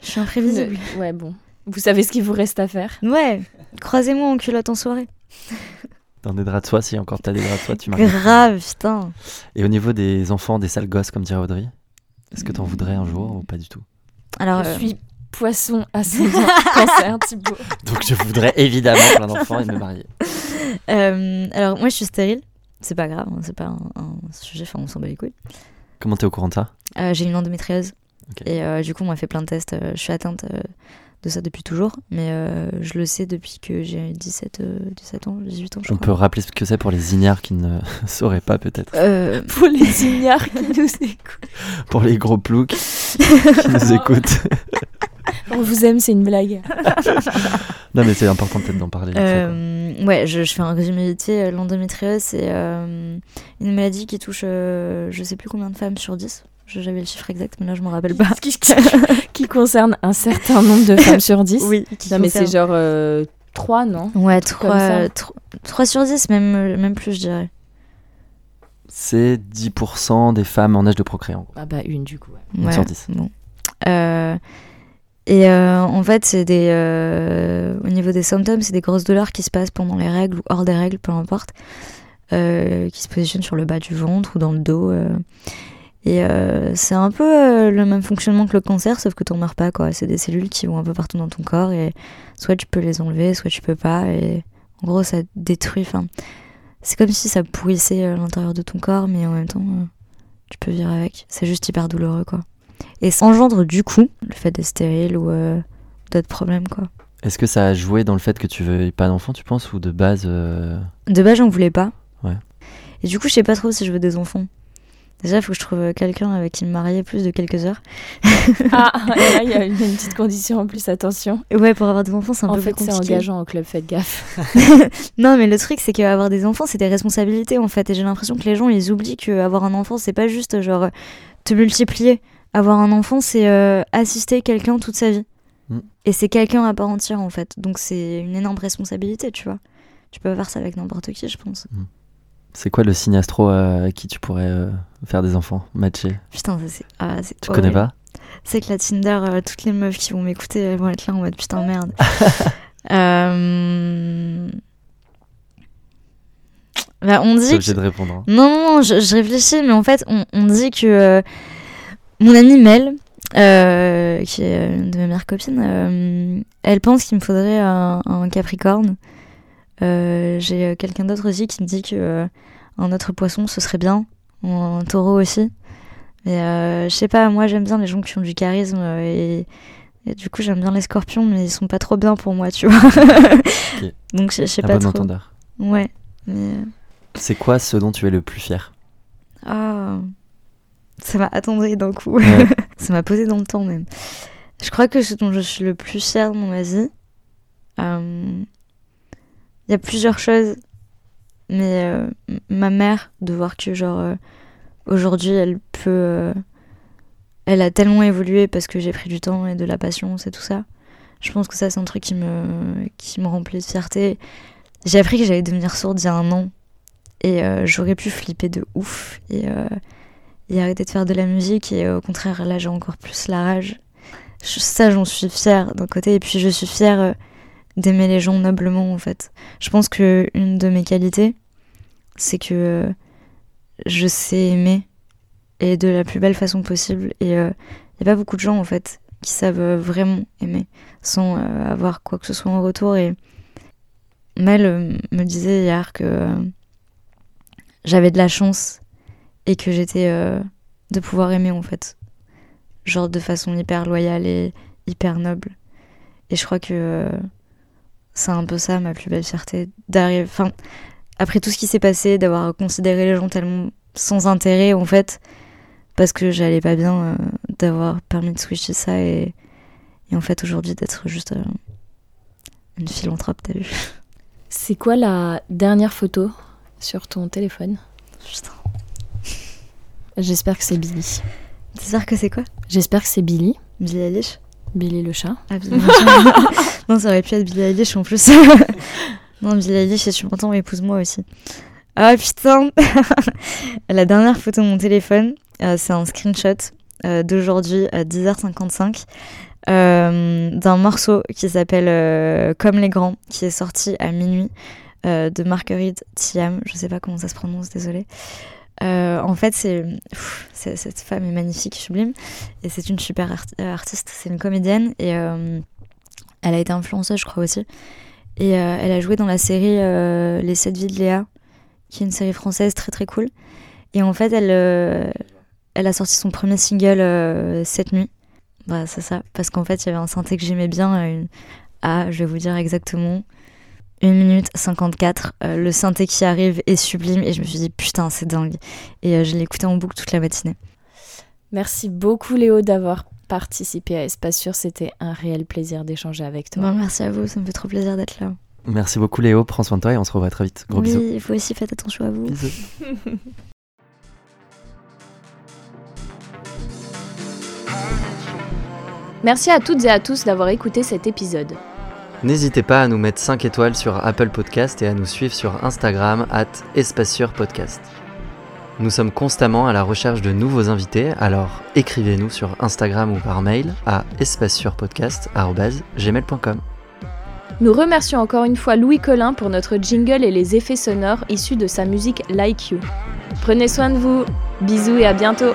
Je suis imprévisible. Ouais, bon. Vous savez ce qu'il vous reste à faire? Ouais, croisez-moi en culotte en soirée. Dans des draps de soie, si encore t'as des draps de soie, tu m'arrives. Grave, putain. Et au niveau des enfants, des sales gosses, comme dirait Audrey, est-ce que t'en voudrais un jour ou pas du tout? Alors, Je euh, suis poisson, ascendant, cancer, Thibaut. Donc je voudrais évidemment plein d'enfants et me marier. euh, alors moi, je suis stérile. C'est pas grave, hein, c'est pas un, un sujet, enfin, on s'en bat les couilles. Comment t'es au courant de ça? Euh, J'ai une endométriose. Et euh, du coup, on m'a fait plein de tests. euh, je suis atteinte de ça depuis toujours, mais euh, je le sais depuis que j'ai 17, euh, 17 ans, 18 ans, je On crois. peut rappeler ce que c'est pour les ignares qui ne sauraient pas peut-être. Euh, Pour les ignares qui nous écoutent. Pour les gros ploucs qui nous écoutent. On vous aime, c'est une blague. non mais c'est important peut-être d'en parler. Euh, ouais, je, je fais un résumé vite fait. L'endométriose, c'est euh, une maladie qui touche euh, je sais plus combien de femmes sur 10. Je- J'avais le chiffre exact, mais là je me rappelle pas. qui, qui concerne un certain nombre de femmes sur 10. Oui, qui Non, mais c'est genre 3, non? Ouais, comme ça. 3, 3, sur 10, même, même plus, je dirais. C'est 10% des femmes en âge de procréer. en gros. Ah bah une du coup. ouais. Une Ouais, sur 10. Bon. Euh, et euh, en fait, c'est des. euh, au niveau des symptômes, c'est des grosses douleurs qui se passent pendant les règles ou hors des règles, peu importe, euh, qui se positionnent sur le bas du ventre ou dans le dos. Et euh, c'est un peu euh, le même fonctionnement que le cancer, sauf que t'en meurs pas, quoi. C'est des cellules qui vont un peu partout dans ton corps et soit tu peux les enlever, soit tu peux pas. Et en gros, ça détruit. Enfin, c'est comme si ça pourrissait euh, l'intérieur de ton corps, mais en même temps, euh, tu peux vivre avec. C'est juste hyper douloureux, quoi. Et ça engendre du coup le fait d'être stérile ou d'autres problèmes, quoi. Est-ce que ça a joué dans le fait que tu veux pas d'enfant, tu penses, ou de base De base, j'en voulais pas. Ouais. Et du coup, je sais pas trop si je veux des enfants. Déjà, il faut que je trouve quelqu'un avec qui me marier plus de quelques heures. Ah, et là, il y a une, une petite condition en plus, attention. Et ouais, pour avoir des enfants, c'est un En peu fait, plus c'est compliqué. engageant au club, faites gaffe. Non, mais le truc, c'est qu'avoir des enfants, c'est des responsabilités, en fait. Et j'ai l'impression que les gens, ils oublient qu'avoir un enfant, c'est pas juste, genre, te multiplier. Avoir un enfant, c'est euh, assister quelqu'un toute sa vie. Mm. Et c'est quelqu'un à part entière, en fait. Donc, c'est une énorme responsabilité, tu vois. Tu peux pas faire ça avec n'importe qui, je pense. C'est quoi le signe astro euh, à qui tu pourrais euh, faire des enfants, matcher? Putain, ça, c'est. Ah, Tu connais horrible. pas? C'est que la Tinder, euh, toutes les meufs qui vont m'écouter, vont être là en mode putain merde. Euh, bah, on dit obligé que... de répondre. hein. Non, non, non, je, je réfléchis, mais en fait, on, on dit que euh, mon amie Mel, euh, qui est une de mes meilleures copines, euh, elle pense qu'il me faudrait un, un Capricorne. Euh, J'ai euh, quelqu'un d'autre aussi qui me dit que euh, un autre poisson, ce serait bien, ou un taureau aussi. Mais euh, je sais pas, moi j'aime bien les gens qui ont du charisme et, et du coup j'aime bien les scorpions, mais ils sont pas trop bien pour moi, tu vois. Donc je sais Un pas bon trop. entendeur. Ouais. Mais... C'est quoi ce dont tu es le plus fier? Ah, ça m'a attendri d'un coup. Ouais. ça m'a posé dans le temps même. Je crois que ce dont je suis le plus fière dans ma vie, euh, il y a plusieurs choses, mais euh, ma mère, de voir que genre euh, aujourd'hui elle peut, euh, elle a tellement évolué parce que j'ai pris du temps et de la patience et tout ça. Je pense que ça c'est un truc qui me qui me remplit de fierté. J'ai appris que j'allais devenir sourde il y a un an et j'aurais pu flipper de ouf et, arrêter de faire de la musique et au contraire là j'ai encore plus la rage. Ça j'en suis fière d'un côté et puis je suis fière d'aimer les gens noblement en fait. Je pense que une de mes qualités c'est que euh, je sais aimer et de la plus belle façon possible et il n'y a pas beaucoup de gens en fait qui savent euh, vraiment aimer sans euh, avoir quoi que ce soit en retour et Mel euh, me disait hier que euh, j'avais de la chance et que j'étais euh, de pouvoir aimer en fait. Genre de façon hyper loyale et hyper noble. Et je crois que euh, c'est un peu ça ma plus belle fierté. D'arriver. Enfin, après tout ce qui s'est passé, d'avoir considéré les gens tellement sans intérêt en fait, parce que j'allais pas bien, euh, d'avoir permis de switcher ça et, et en fait aujourd'hui d'être juste euh, une philanthrope, t'as vu C'est quoi la dernière photo sur ton téléphone? Putain. J'espère que c'est Billy. Sûr que c'est quoi? J'espère que c'est Billy. Billie Eilish? Billy le chat. Ah, Billie Non, ça aurait pu être Billie Eilish en plus. non, Billie Eilish, et je suis content, épouse-moi aussi. Ah putain La dernière photo de mon téléphone, euh, c'est un screenshot euh, d'aujourd'hui à 10h55 euh, d'un morceau qui s'appelle Comme les grands, qui est sorti à minuit de Marguerite Thiam. Je sais pas comment ça se prononce, désolée. En fait, c'est cette femme est magnifique, sublime, et c'est une super art- artiste. C'est une comédienne et elle a été influenceuse, je crois aussi. Et euh, elle a joué dans la série euh, Les 7 vies de Léa, qui est une série française très très cool. Et en fait, elle, euh, a sorti son premier single cette nuit. Bah, c'est ça. Parce qu'en fait, il y avait un synthé que j'aimais bien une... à, je vais vous dire exactement, 1 minute 54. Euh, le synthé qui arrive est sublime et je me suis dit putain, c'est dingue. Et je l'ai écouté en boucle toute la matinée. Merci beaucoup Léo d'avoir participé à Espace Sûr. C'était un réel plaisir d'échanger avec toi. Bon, merci à vous, ça me fait trop plaisir d'être là. Merci beaucoup Léo, prends soin de toi et on se revoit très vite. Gros oui, bisous. il faut aussi faire attention à vous. Bisous. Merci à toutes et à tous d'avoir écouté cet épisode. N'hésitez pas à nous mettre 5 étoiles sur Apple Podcast et à nous suivre sur Instagram at Podcast. Nous sommes constamment à la recherche de nouveaux invités, alors écrivez-nous sur Instagram ou par mail à espacesurpodcast.gmail.com. Nous remercions encore une fois Louis Collin pour notre jingle et les effets sonores issus de sa musique Like You. Prenez soin de vous, bisous et à bientôt